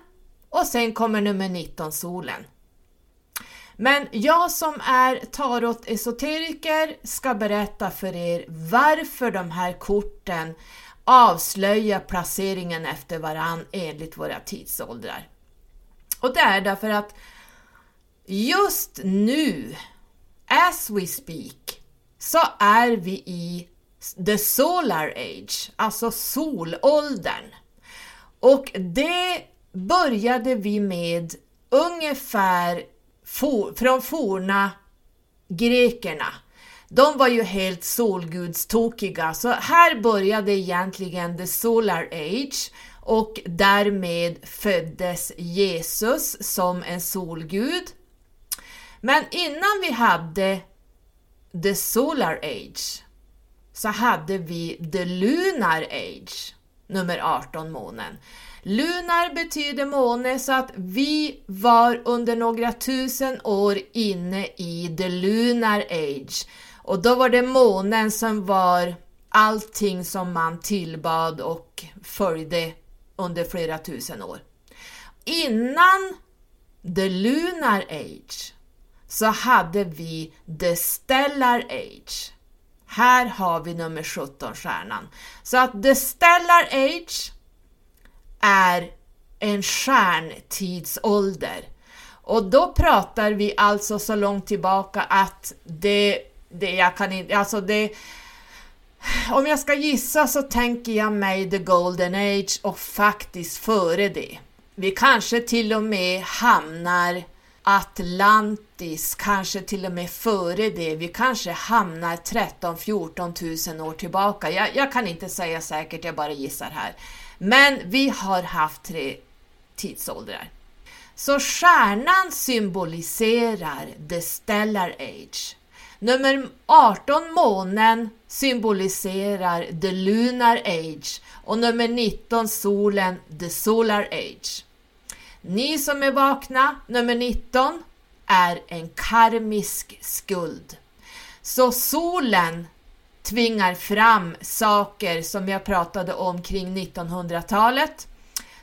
och sen kommer nummer 19 solen. Men jag som är tarot-esoteriker ska berätta för er varför de här korten avslöjar placeringen efter varann enligt våra tidsåldrar. Och det är därför att Just nu, as we speak, så är vi i the solar age, alltså solåldern. Och det började vi med ungefär for, från forna grekerna. De var ju helt solgudstokiga, så här började egentligen the solar age och därmed föddes Jesus som en solgud men innan vi hade the solar age så hade vi the lunar age, nummer 18 månen. Lunar betyder måne så att vi var under några tusen år inne i the lunar age och då var det månen som var allting som man tillbad och följde under flera tusen år. Innan the lunar age så hade vi The Stellar Age. Här har vi nummer 17 stjärnan. Så att The Stellar Age är en stjärntidsålder. Och då pratar vi alltså så långt tillbaka att det, det jag kan inte, alltså det om jag ska gissa så tänker jag mig the golden age och faktiskt före det. Vi kanske till och med hamnar Atlantis, kanske till och med före det. Vi kanske hamnar 13-14 000 år tillbaka. Jag, jag, kan inte säga säkert, jag bara gissar här. Men vi har haft tre tidsåldrar. Så stjärnan symboliserar the stellar age. Nummer 18, månen, symboliserar the lunar age och nummer 19, solen, the solar age. Ni som är vakna, nummer 19, är en karmisk skuld. Så solen tvingar fram saker som jag pratade om kring 1900-talet.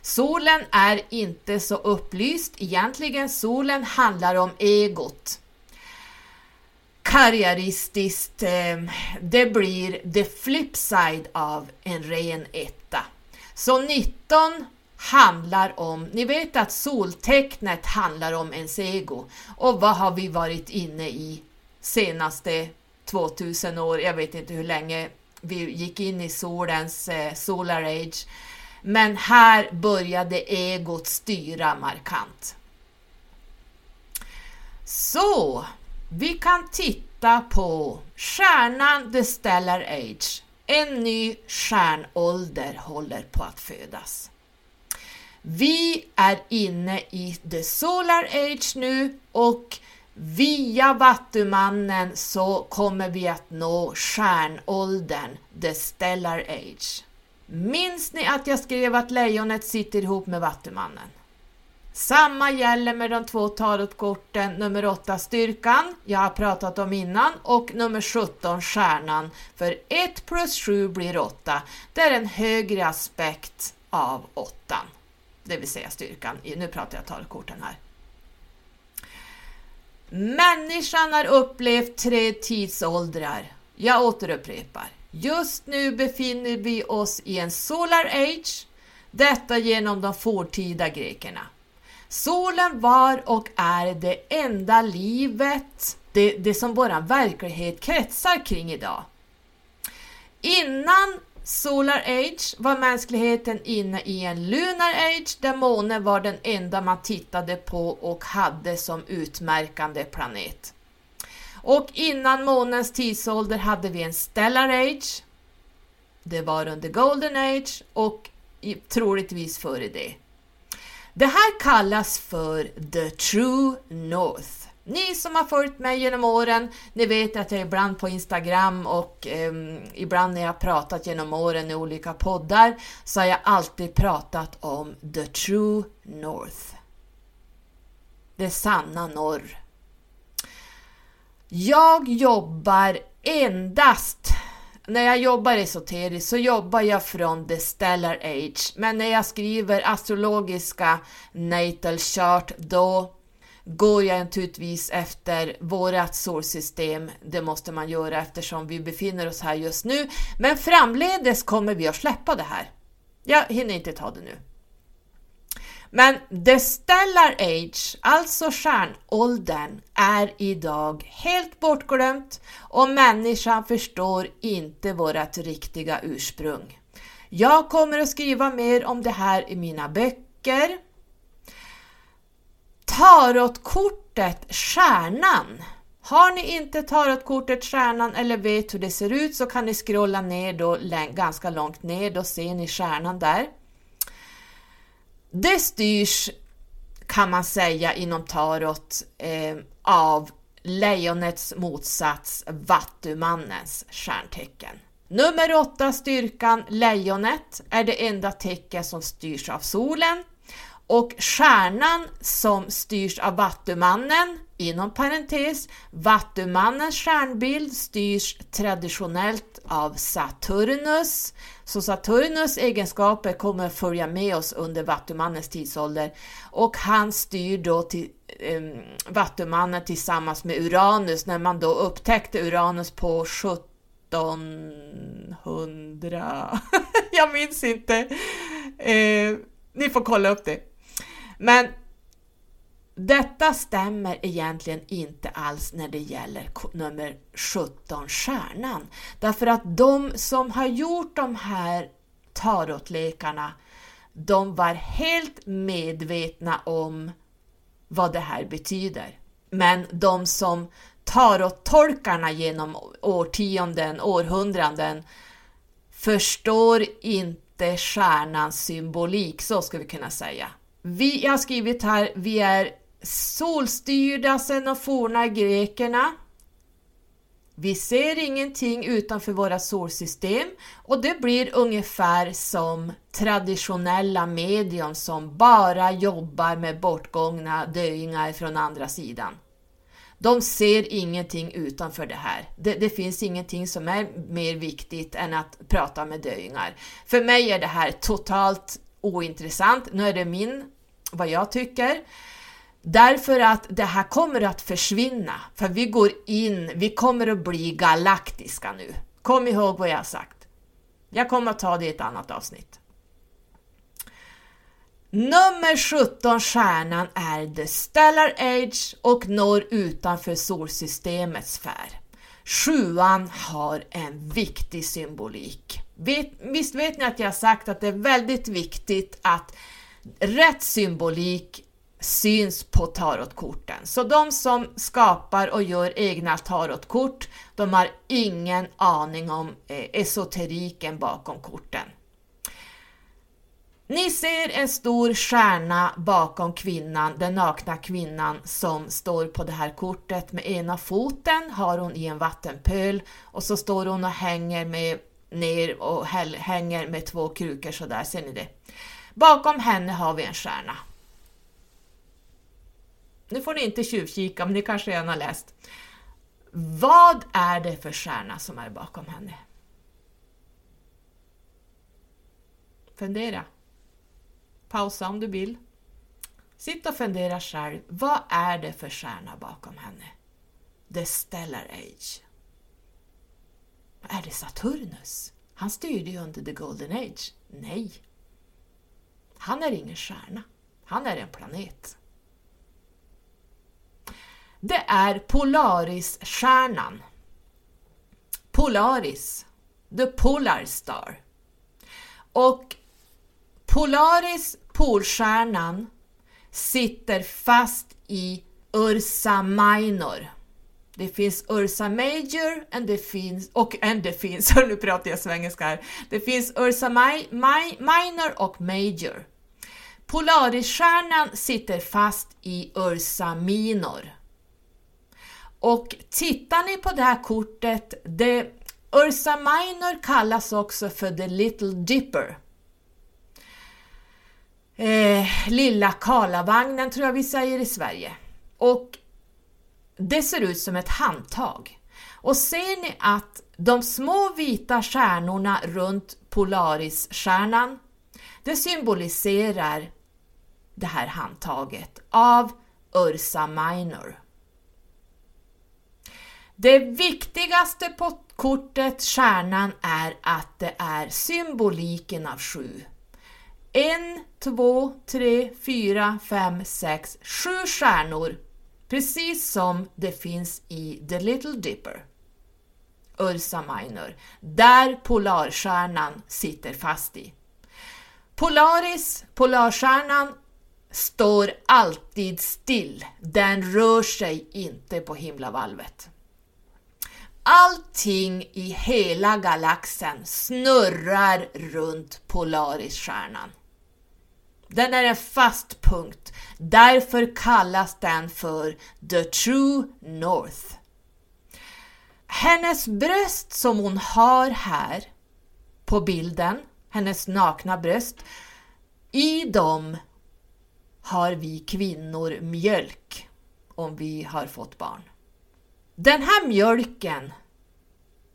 Solen är inte så upplyst. Egentligen solen handlar om egot. Karriäristiskt, ehm, det blir the flip side av en ren etta. Så 19 handlar om, ni vet att soltecknet handlar om ens ego. Och vad har vi varit inne i senaste 2000 år? Jag vet inte hur länge vi gick in i solens eh, solar age. Men här började egot styra markant. Så, vi kan titta på stjärnan The Stellar Age. En ny stjärnålder håller på att födas. Vi är inne i The Solar Age nu och via Vattumannen så kommer vi att nå stjärnåldern, The Stellar Age. Minns ni att jag skrev att lejonet sitter ihop med Vattumannen? Samma gäller med de två tarotkorten nummer 8 styrkan, jag har pratat om innan, och nummer 17 stjärnan, för 1 plus 7 blir 8. Det är en högre aspekt av 8, det vill säga styrkan. Nu pratar jag tarotkorten här. Människan har upplevt tre tidsåldrar. Jag återupprepar. Just nu befinner vi oss i en solar age, detta genom de fortida grekerna. Solen var och är det enda livet, det, det som vår verklighet kretsar kring idag. Innan Solar Age var mänskligheten inne i en Lunar Age där månen var den enda man tittade på och hade som utmärkande planet. Och innan månens tidsålder hade vi en Stellar Age. Det var under Golden Age och troligtvis före det. Det här kallas för The True North. Ni som har följt mig genom åren, ni vet att jag ibland på Instagram och eh, ibland när jag pratat genom åren i olika poddar så har jag alltid pratat om The True North. Det sanna norr. Jag jobbar endast när jag jobbar esoteriskt så jobbar jag från the stellar age, men när jag skriver astrologiska natal chart då går jag naturligtvis efter vårat solsystem. Det måste man göra eftersom vi befinner oss här just nu. Men framledes kommer vi att släppa det här. Jag hinner inte ta det nu. Men the stellar age, alltså stjärnåldern, är idag helt bortglömt och människan förstår inte vårt riktiga ursprung. Jag kommer att skriva mer om det här i mina böcker. Tarotkortet Stjärnan. Har ni inte tarotkortet Stjärnan eller vet hur det ser ut så kan ni scrolla ner då ganska långt ner, då ser ni stjärnan där. Det styrs, kan man säga inom tarot, eh, av lejonets motsats Vattumannens stjärntecken. Nummer 8, styrkan lejonet, är det enda tecken som styrs av solen och stjärnan som styrs av Vattumannen, inom parentes, Vattumannens stjärnbild styrs traditionellt av Saturnus. Så Saturnus egenskaper kommer att följa med oss under Vattumannens tidsålder och han styr då till eh, Vattumannen tillsammans med Uranus när man då upptäckte Uranus på 1700... *laughs* Jag minns inte. Eh, ni får kolla upp det. Men detta stämmer egentligen inte alls när det gäller nummer 17, stjärnan. Därför att de som har gjort de här tarotlekarna, de var helt medvetna om vad det här betyder. Men de som tarottolkarna genom årtionden, århundraden förstår inte stjärnans symbolik, så ska vi kunna säga. Vi, jag har skrivit här, vi är solstyrda sedan de forna grekerna. Vi ser ingenting utanför våra solsystem och det blir ungefär som traditionella medium som bara jobbar med bortgångna döingar från andra sidan. De ser ingenting utanför det här. Det, det, finns ingenting som är mer viktigt än att prata med döingar. För mig är det här totalt ointressant. Nu är det min, vad jag tycker. Därför att det här kommer att försvinna, för vi går in, vi kommer att bli galaktiska nu. Kom ihåg vad jag har sagt. Jag kommer att ta det i ett annat avsnitt. Nummer 17 stjärnan är The Stellar Age och når utanför solsystemets sfär. Sjuan har en viktig symbolik. Vet, visst vet ni att jag har sagt att det är väldigt viktigt att rätt symbolik syns på tarotkorten. Så de som skapar och gör egna tarotkort, de har ingen aning om eh, esoteriken bakom korten. Ni ser en stor stjärna bakom kvinnan, den nakna kvinnan som står på det här kortet med ena foten har hon i en vattenpöl och så står hon och hänger med ner och hänger med två krukor sådär, ser ni det? Bakom henne har vi en stjärna. Nu får ni inte tjuvkika, men ni kanske redan har läst. Vad är det för stjärna som är bakom henne? Fundera. Pausa om du vill. Sitt och fundera själv. Vad är det för stjärna bakom henne? The Stellar Age. Är det Saturnus? Han styrde ju under The Golden Age. Nej. Han är ingen stjärna. Han är en planet. Det är Polarisstjärnan. Polaris, the Polar Star. Och Polaris, Polstjärnan, sitter fast i Ursa Minor. Det finns Ursa Major and det finns, och and det finns, *laughs* nu pratar jag svengelska här, det finns Ursa Mi, Mi, Minor och Major. Polarisstjärnan sitter fast i Ursa Minor. Och tittar ni på det här kortet, det, Ursa Minor kallas också för The Little Dipper. Eh, lilla Karlavagnen tror jag vi säger i Sverige. Och det ser ut som ett handtag. Och ser ni att de små vita stjärnorna runt Polarisstjärnan, det symboliserar det här handtaget av Ursa Minor. Det viktigaste på kortet, stjärnan, är att det är symboliken av sju. En, två, tre, fyra, fem, sex, sju stjärnor, precis som det finns i The Little Dipper. Ursa Minor, där polarstjärnan sitter fast i. Polaris, polarstjärnan, står alltid still. Den rör sig inte på himlavalvet. Allting i hela galaxen snurrar runt Polarisstjärnan. Den är en fast punkt, därför kallas den för The True North. Hennes bröst som hon har här på bilden, hennes nakna bröst, i dem har vi kvinnor mjölk om vi har fått barn. Den här mjölken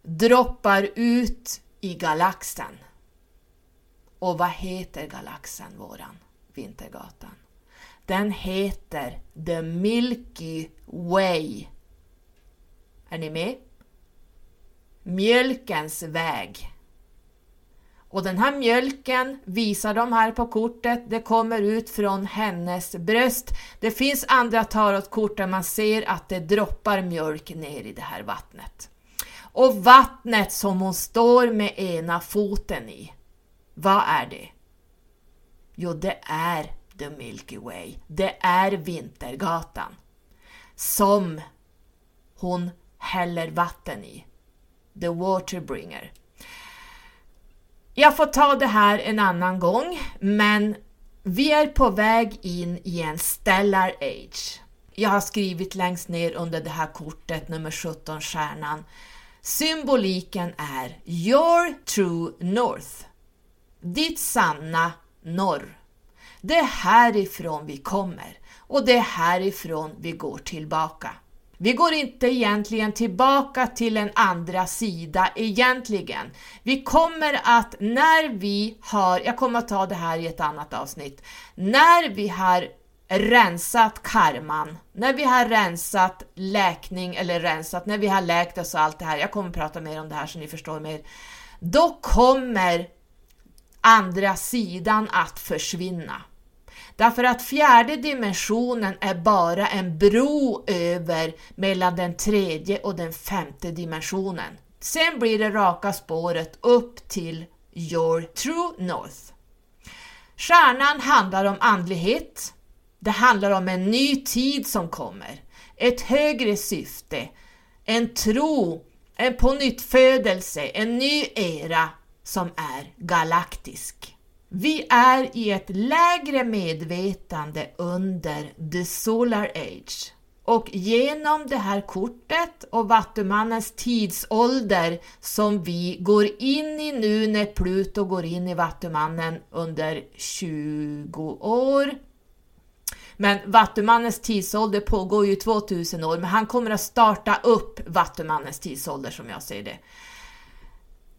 droppar ut i galaxen. Och vad heter galaxen våran, Vintergatan? Den heter The Milky Way. Är ni med? Mjölkens väg. Och den här mjölken visar de här på kortet, det kommer ut från hennes bröst. Det finns andra tarotkort där man ser att det droppar mjölk ner i det här vattnet. Och vattnet som hon står med ena foten i, vad är det? Jo, det är the Milky Way. Det är Vintergatan som hon häller vatten i. The Waterbringer. Jag får ta det här en annan gång, men vi är på väg in i en stellar age. Jag har skrivit längst ner under det här kortet, nummer 17, stjärnan. Symboliken är Your True North. Ditt sanna norr. Det är härifrån vi kommer och det är härifrån vi går tillbaka. Vi går inte egentligen tillbaka till en andra sida egentligen. Vi kommer att när vi har, jag kommer att ta det här i ett annat avsnitt, när vi har rensat karman, när vi har rensat läkning eller rensat, när vi har läkt oss och allt det här, jag kommer att prata mer om det här så ni förstår mer, då kommer andra sidan att försvinna. Därför att fjärde dimensionen är bara en bro över mellan den tredje och den femte dimensionen. Sen blir det raka spåret upp till your true north. Stjärnan handlar om andlighet. Det handlar om en ny tid som kommer, ett högre syfte, en tro, en pånyttfödelse, en ny era som är galaktisk. Vi är i ett lägre medvetande under the solar age och genom det här kortet och Vattumannens tidsålder som vi går in i nu när Pluto går in i Vattumannen under 20 år. Men Vattumannens tidsålder pågår ju 2000 år, men han kommer att starta upp Vattumannens tidsålder som jag ser det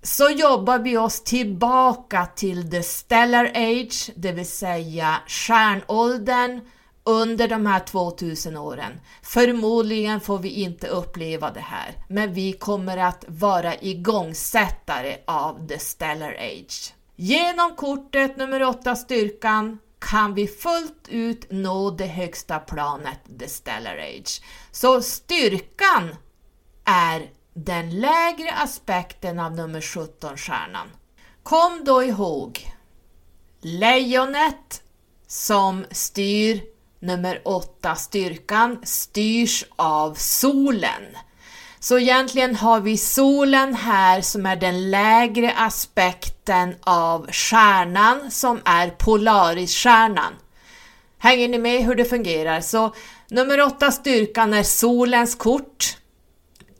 så jobbar vi oss tillbaka till the stellar age, det vill säga stjärnåldern under de här 2000 åren. Förmodligen får vi inte uppleva det här, men vi kommer att vara igångsättare av the stellar age. Genom kortet nummer 8, styrkan, kan vi fullt ut nå det högsta planet, the stellar age. Så styrkan är den lägre aspekten av nummer 17-stjärnan. Kom då ihåg, lejonet som styr nummer 8 styrkan styrs av solen. Så egentligen har vi solen här som är den lägre aspekten av stjärnan som är Polarisstjärnan. Hänger ni med hur det fungerar? Så nummer 8 styrkan är solens kort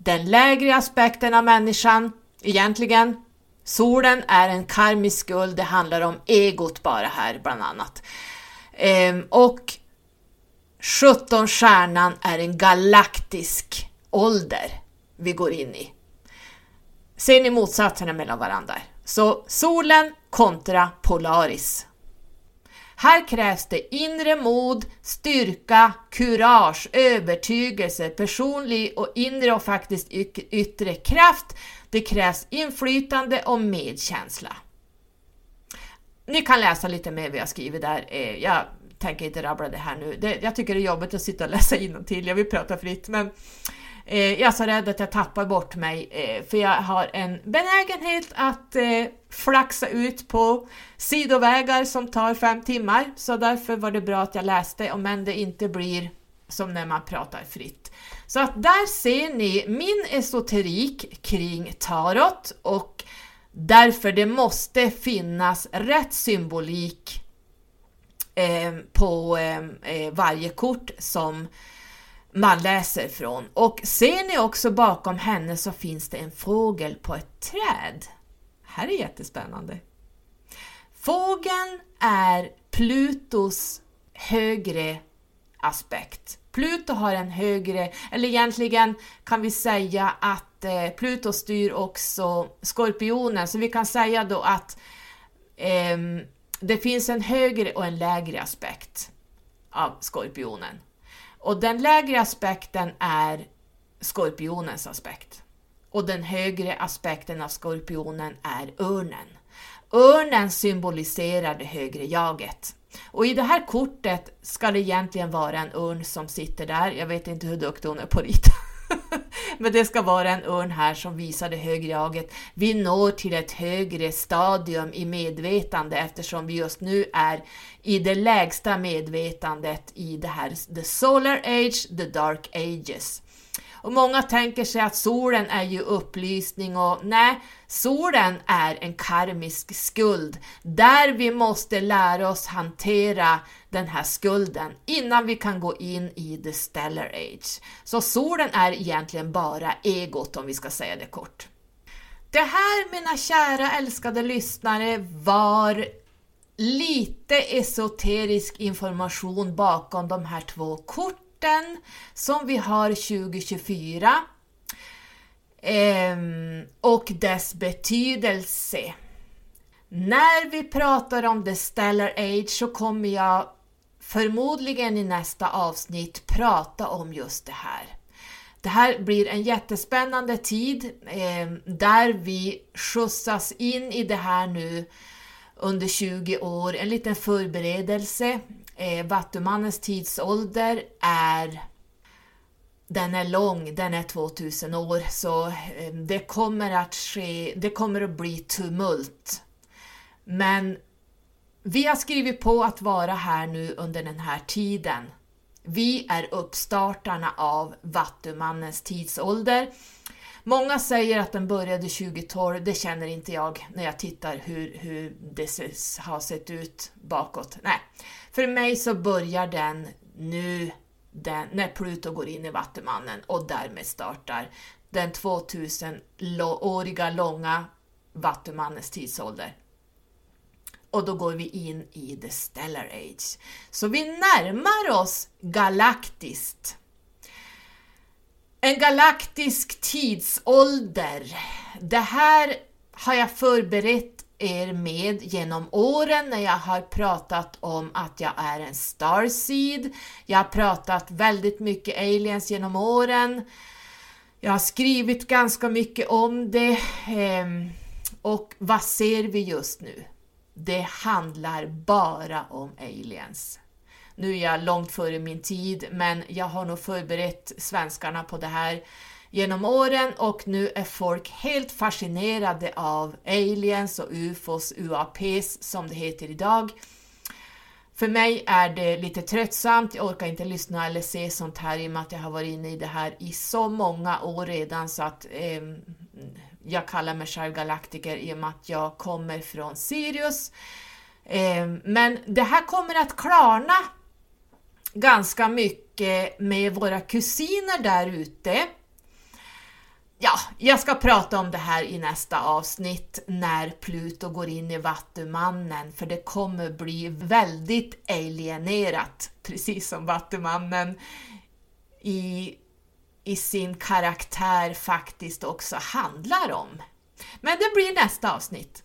den lägre aspekten av människan, egentligen. Solen är en karmisk skuld, det handlar om egot bara här bland annat. Ehm, och 17 stjärnan är en galaktisk ålder vi går in i. Ser ni motsatserna mellan varandra? Så solen kontra Polaris. Här krävs det inre mod, styrka, kurage, övertygelse, personlig och inre och faktiskt yttre kraft. Det krävs inflytande och medkänsla. Ni kan läsa lite mer vad jag skriver där. Eh, jag tänker inte rabbla det här nu. jag tycker det är jobbigt att sitta och läsa till. jag vill prata fritt. Men Eh, jag är så rädd att jag tappar bort mig eh, för jag har en benägenhet att eh, flaxa ut på sidovägar som tar fem timmar så därför var det bra att jag läste om än det inte blir som när man pratar fritt. Så att där ser ni min esoterik kring tarot och därför det måste finnas rätt symbolik eh, på eh, eh varje kort som man läser från. Och ser ni också bakom henne så finns det en fågel på ett träd. Här är jättespännande. Fågeln är Plutos högre aspekt. Pluto har en högre, eller egentligen kan vi säga att eh, Pluto styr också Skorpionen, så vi kan säga då att eh, det finns en högre och en lägre aspekt av Skorpionen. Och den lägre aspekten är skorpionens aspekt. Och den högre aspekten av skorpionen är örnen. Örnen symboliserar det högre jaget. Och i det här kortet ska det egentligen vara en örn som sitter där. Jag vet inte hur duktig hon är på att rita. *laughs* Men det ska vara en örn här som visar det högre jaget. Vi når till ett högre stadium i medvetande eftersom vi just nu är i det lägsta medvetandet i det här the solar age, the dark ages. Och många tänker sig att solen är ju upplysning och nej, solen är en karmisk skuld där vi måste lära oss hantera den här skulden innan vi kan gå in i the stellar age. Så solen är egentligen bara egot om vi ska säga det kort. Det här mina kära älskade lyssnare var lite esoterisk information bakom de här två korten rapporten som vi har 2024 ehm, och dess betydelse. När vi pratar om the stellar age så kommer jag förmodligen i nästa avsnitt prata om just det här. Det här blir en jättespännande tid eh, där vi skjutsas in i det här nu under 20 år, en liten förberedelse. Eh, Vattumannens tidsålder är den är lång, den är 2000 år, så eh, det kommer att ske, det kommer att bli tumult. Men vi har skrivit på att vara här nu under den här tiden. Vi är uppstartarna av Vattumannens tidsålder. Många säger att den började 2012, det känner inte jag när jag tittar hur, hur det har sett ut bakåt. Nej, för mig så börjar den nu den, när Pluto går in i Vattumannen och därmed startar den 2000-åriga långa Vattumannens tidsålder och då går vi in i the stellar age. Så vi närmar oss galaktiskt. En galaktisk tidsålder. Det här har jag förberett er med genom åren när jag har pratat om att jag är en starseed. Jag har pratat väldigt mycket aliens genom åren. Jag har skrivit ganska mycket om det. Ehm, och vad ser vi just nu? Det handlar bara om aliens. Nu är jag långt före min tid, men jag har nog förberett svenskarna på det här genom åren och nu är folk helt fascinerade av aliens och ufos, UAPs som det heter idag. För mig är det lite tröttsamt, jag orkar inte lyssna eller se sånt här i och med att jag har varit inne i det här i så många år redan så att eh, jag kallar mig själv galaktiker i och med att jag kommer från Sirius. Eh, men det här kommer att klarna ganska mycket med våra kusiner där ute. Ja, jag ska prata om det här i nästa avsnitt när Pluto går in i Vattumannen för det kommer bli väldigt alienerat, precis som Vattumannen i i sin karaktär faktiskt också handlar om. Men det blir nästa avsnitt.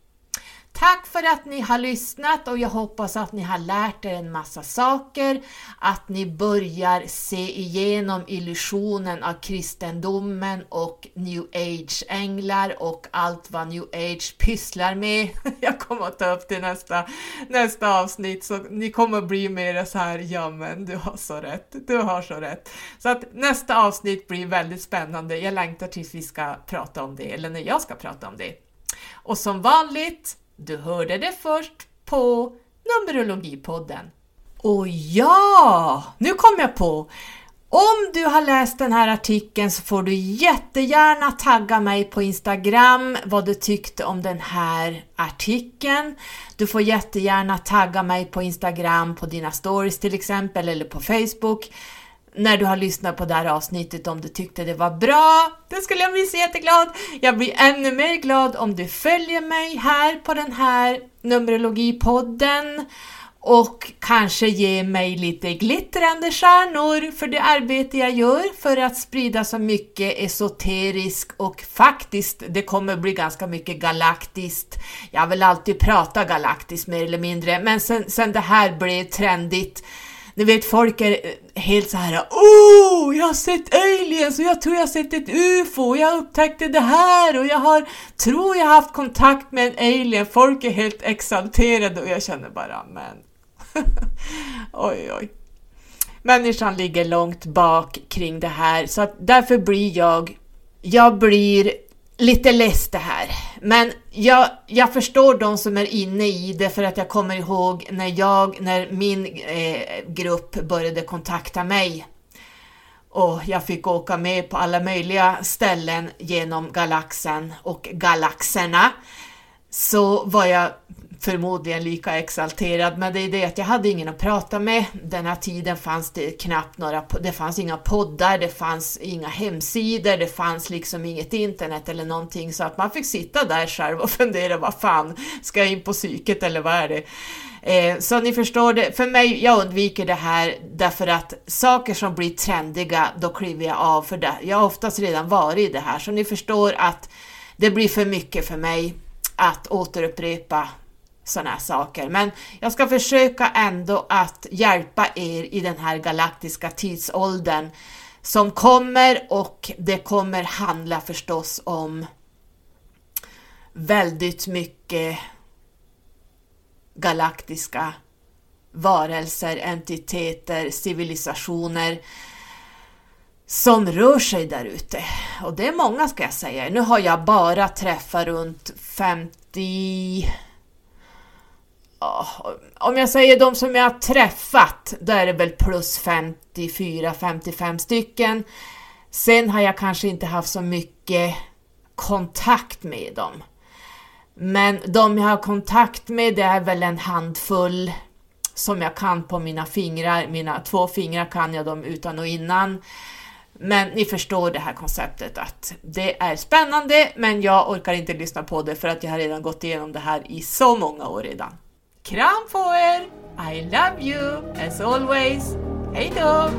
Tack för att ni har lyssnat och jag hoppas att ni har lärt er en massa saker, att ni börjar se igenom illusionen av kristendomen och new age-änglar och allt vad new age pysslar med. *laughs* Jag kommer att ta upp det nästa, nästa avsnitt så ni kommer att bli mer så här, ja men du har så rätt, du har så rätt. Så att nästa avsnitt blir väldigt spännande. Jag längtar tills vi ska prata om det, eller när jag ska prata om det. Och som vanligt du hörde det först på Numerologipodden. Och ja, nu kom jag på! Om du har läst den här artikeln så får du jättegärna tagga mig på Instagram vad du tyckte om den här artikeln. Du får jättegärna tagga mig på Instagram på dina stories till exempel eller på Facebook när du har lyssnat på det här avsnittet om du tyckte det var bra. Det skulle jag bli så jätteglad! Jag blir ännu mer glad om du följer mig här på den här Numerologipodden och kanske ger mig lite glittrande stjärnor för det arbete jag gör för att sprida så mycket esoterisk och faktiskt, det kommer bli ganska mycket galaktiskt. Jag vill alltid prata galaktiskt mer eller mindre, men sen, sen det här blev trendigt ni vet folk är eh, helt så här Oh, jag har sett aliens och jag tror jag har sett ett UFO och jag upptäckte det här och jag har, tror jag har haft kontakt med en alien. Folk är helt exalterade och jag känner bara men *laughs* oj oj. Människan ligger långt bak kring det här så att därför blir jag, jag blir lite less det här. Men jag, jag förstår de som är inne i det för att jag kommer ihåg när jag, när min eh, grupp började kontakta mig och jag fick åka med på alla möjliga ställen genom galaxen och galaxerna så var jag förmodligen lika exalterad, men det är det att jag hade ingen att prata med. Den här tiden fanns det knappt några, det fanns inga poddar, det fanns inga hemsidor, det fanns liksom inget internet eller någonting, så att man fick sitta där själv och *laughs* fundera, vad fan, ska jag in på psyket eller vad är det? Eh, så ni förstår det, för mig, jag undviker det här därför att saker som blir trendiga, då kliver jag av för det. Jag har oftast redan varit i det här, så ni förstår att det blir för mycket för mig att återupprepa sådana här saker. Men jag ska försöka ändå att hjälpa er i den här galaktiska tidsåldern som kommer och det kommer handla förstås om väldigt mycket galaktiska varelser, entiteter, civilisationer som rör sig där ute. Och det är många ska jag säga. Nu har jag bara träffat runt 50 Ah, om jag säger de som jag har träffat, då är det väl plus 54-55 stycken. Sen har jag kanske inte haft så mycket kontakt med dem. Men de jag har kontakt med, det är väl en handfull som jag kan på mina fingrar. Mina två fingrar kan jag dem utan och innan. Men ni förstår det här konceptet att det är spännande, men jag orkar inte lyssna på det för att jag har redan gått igenom det här i så många år redan. Kram på er! I love you as always. Hej då!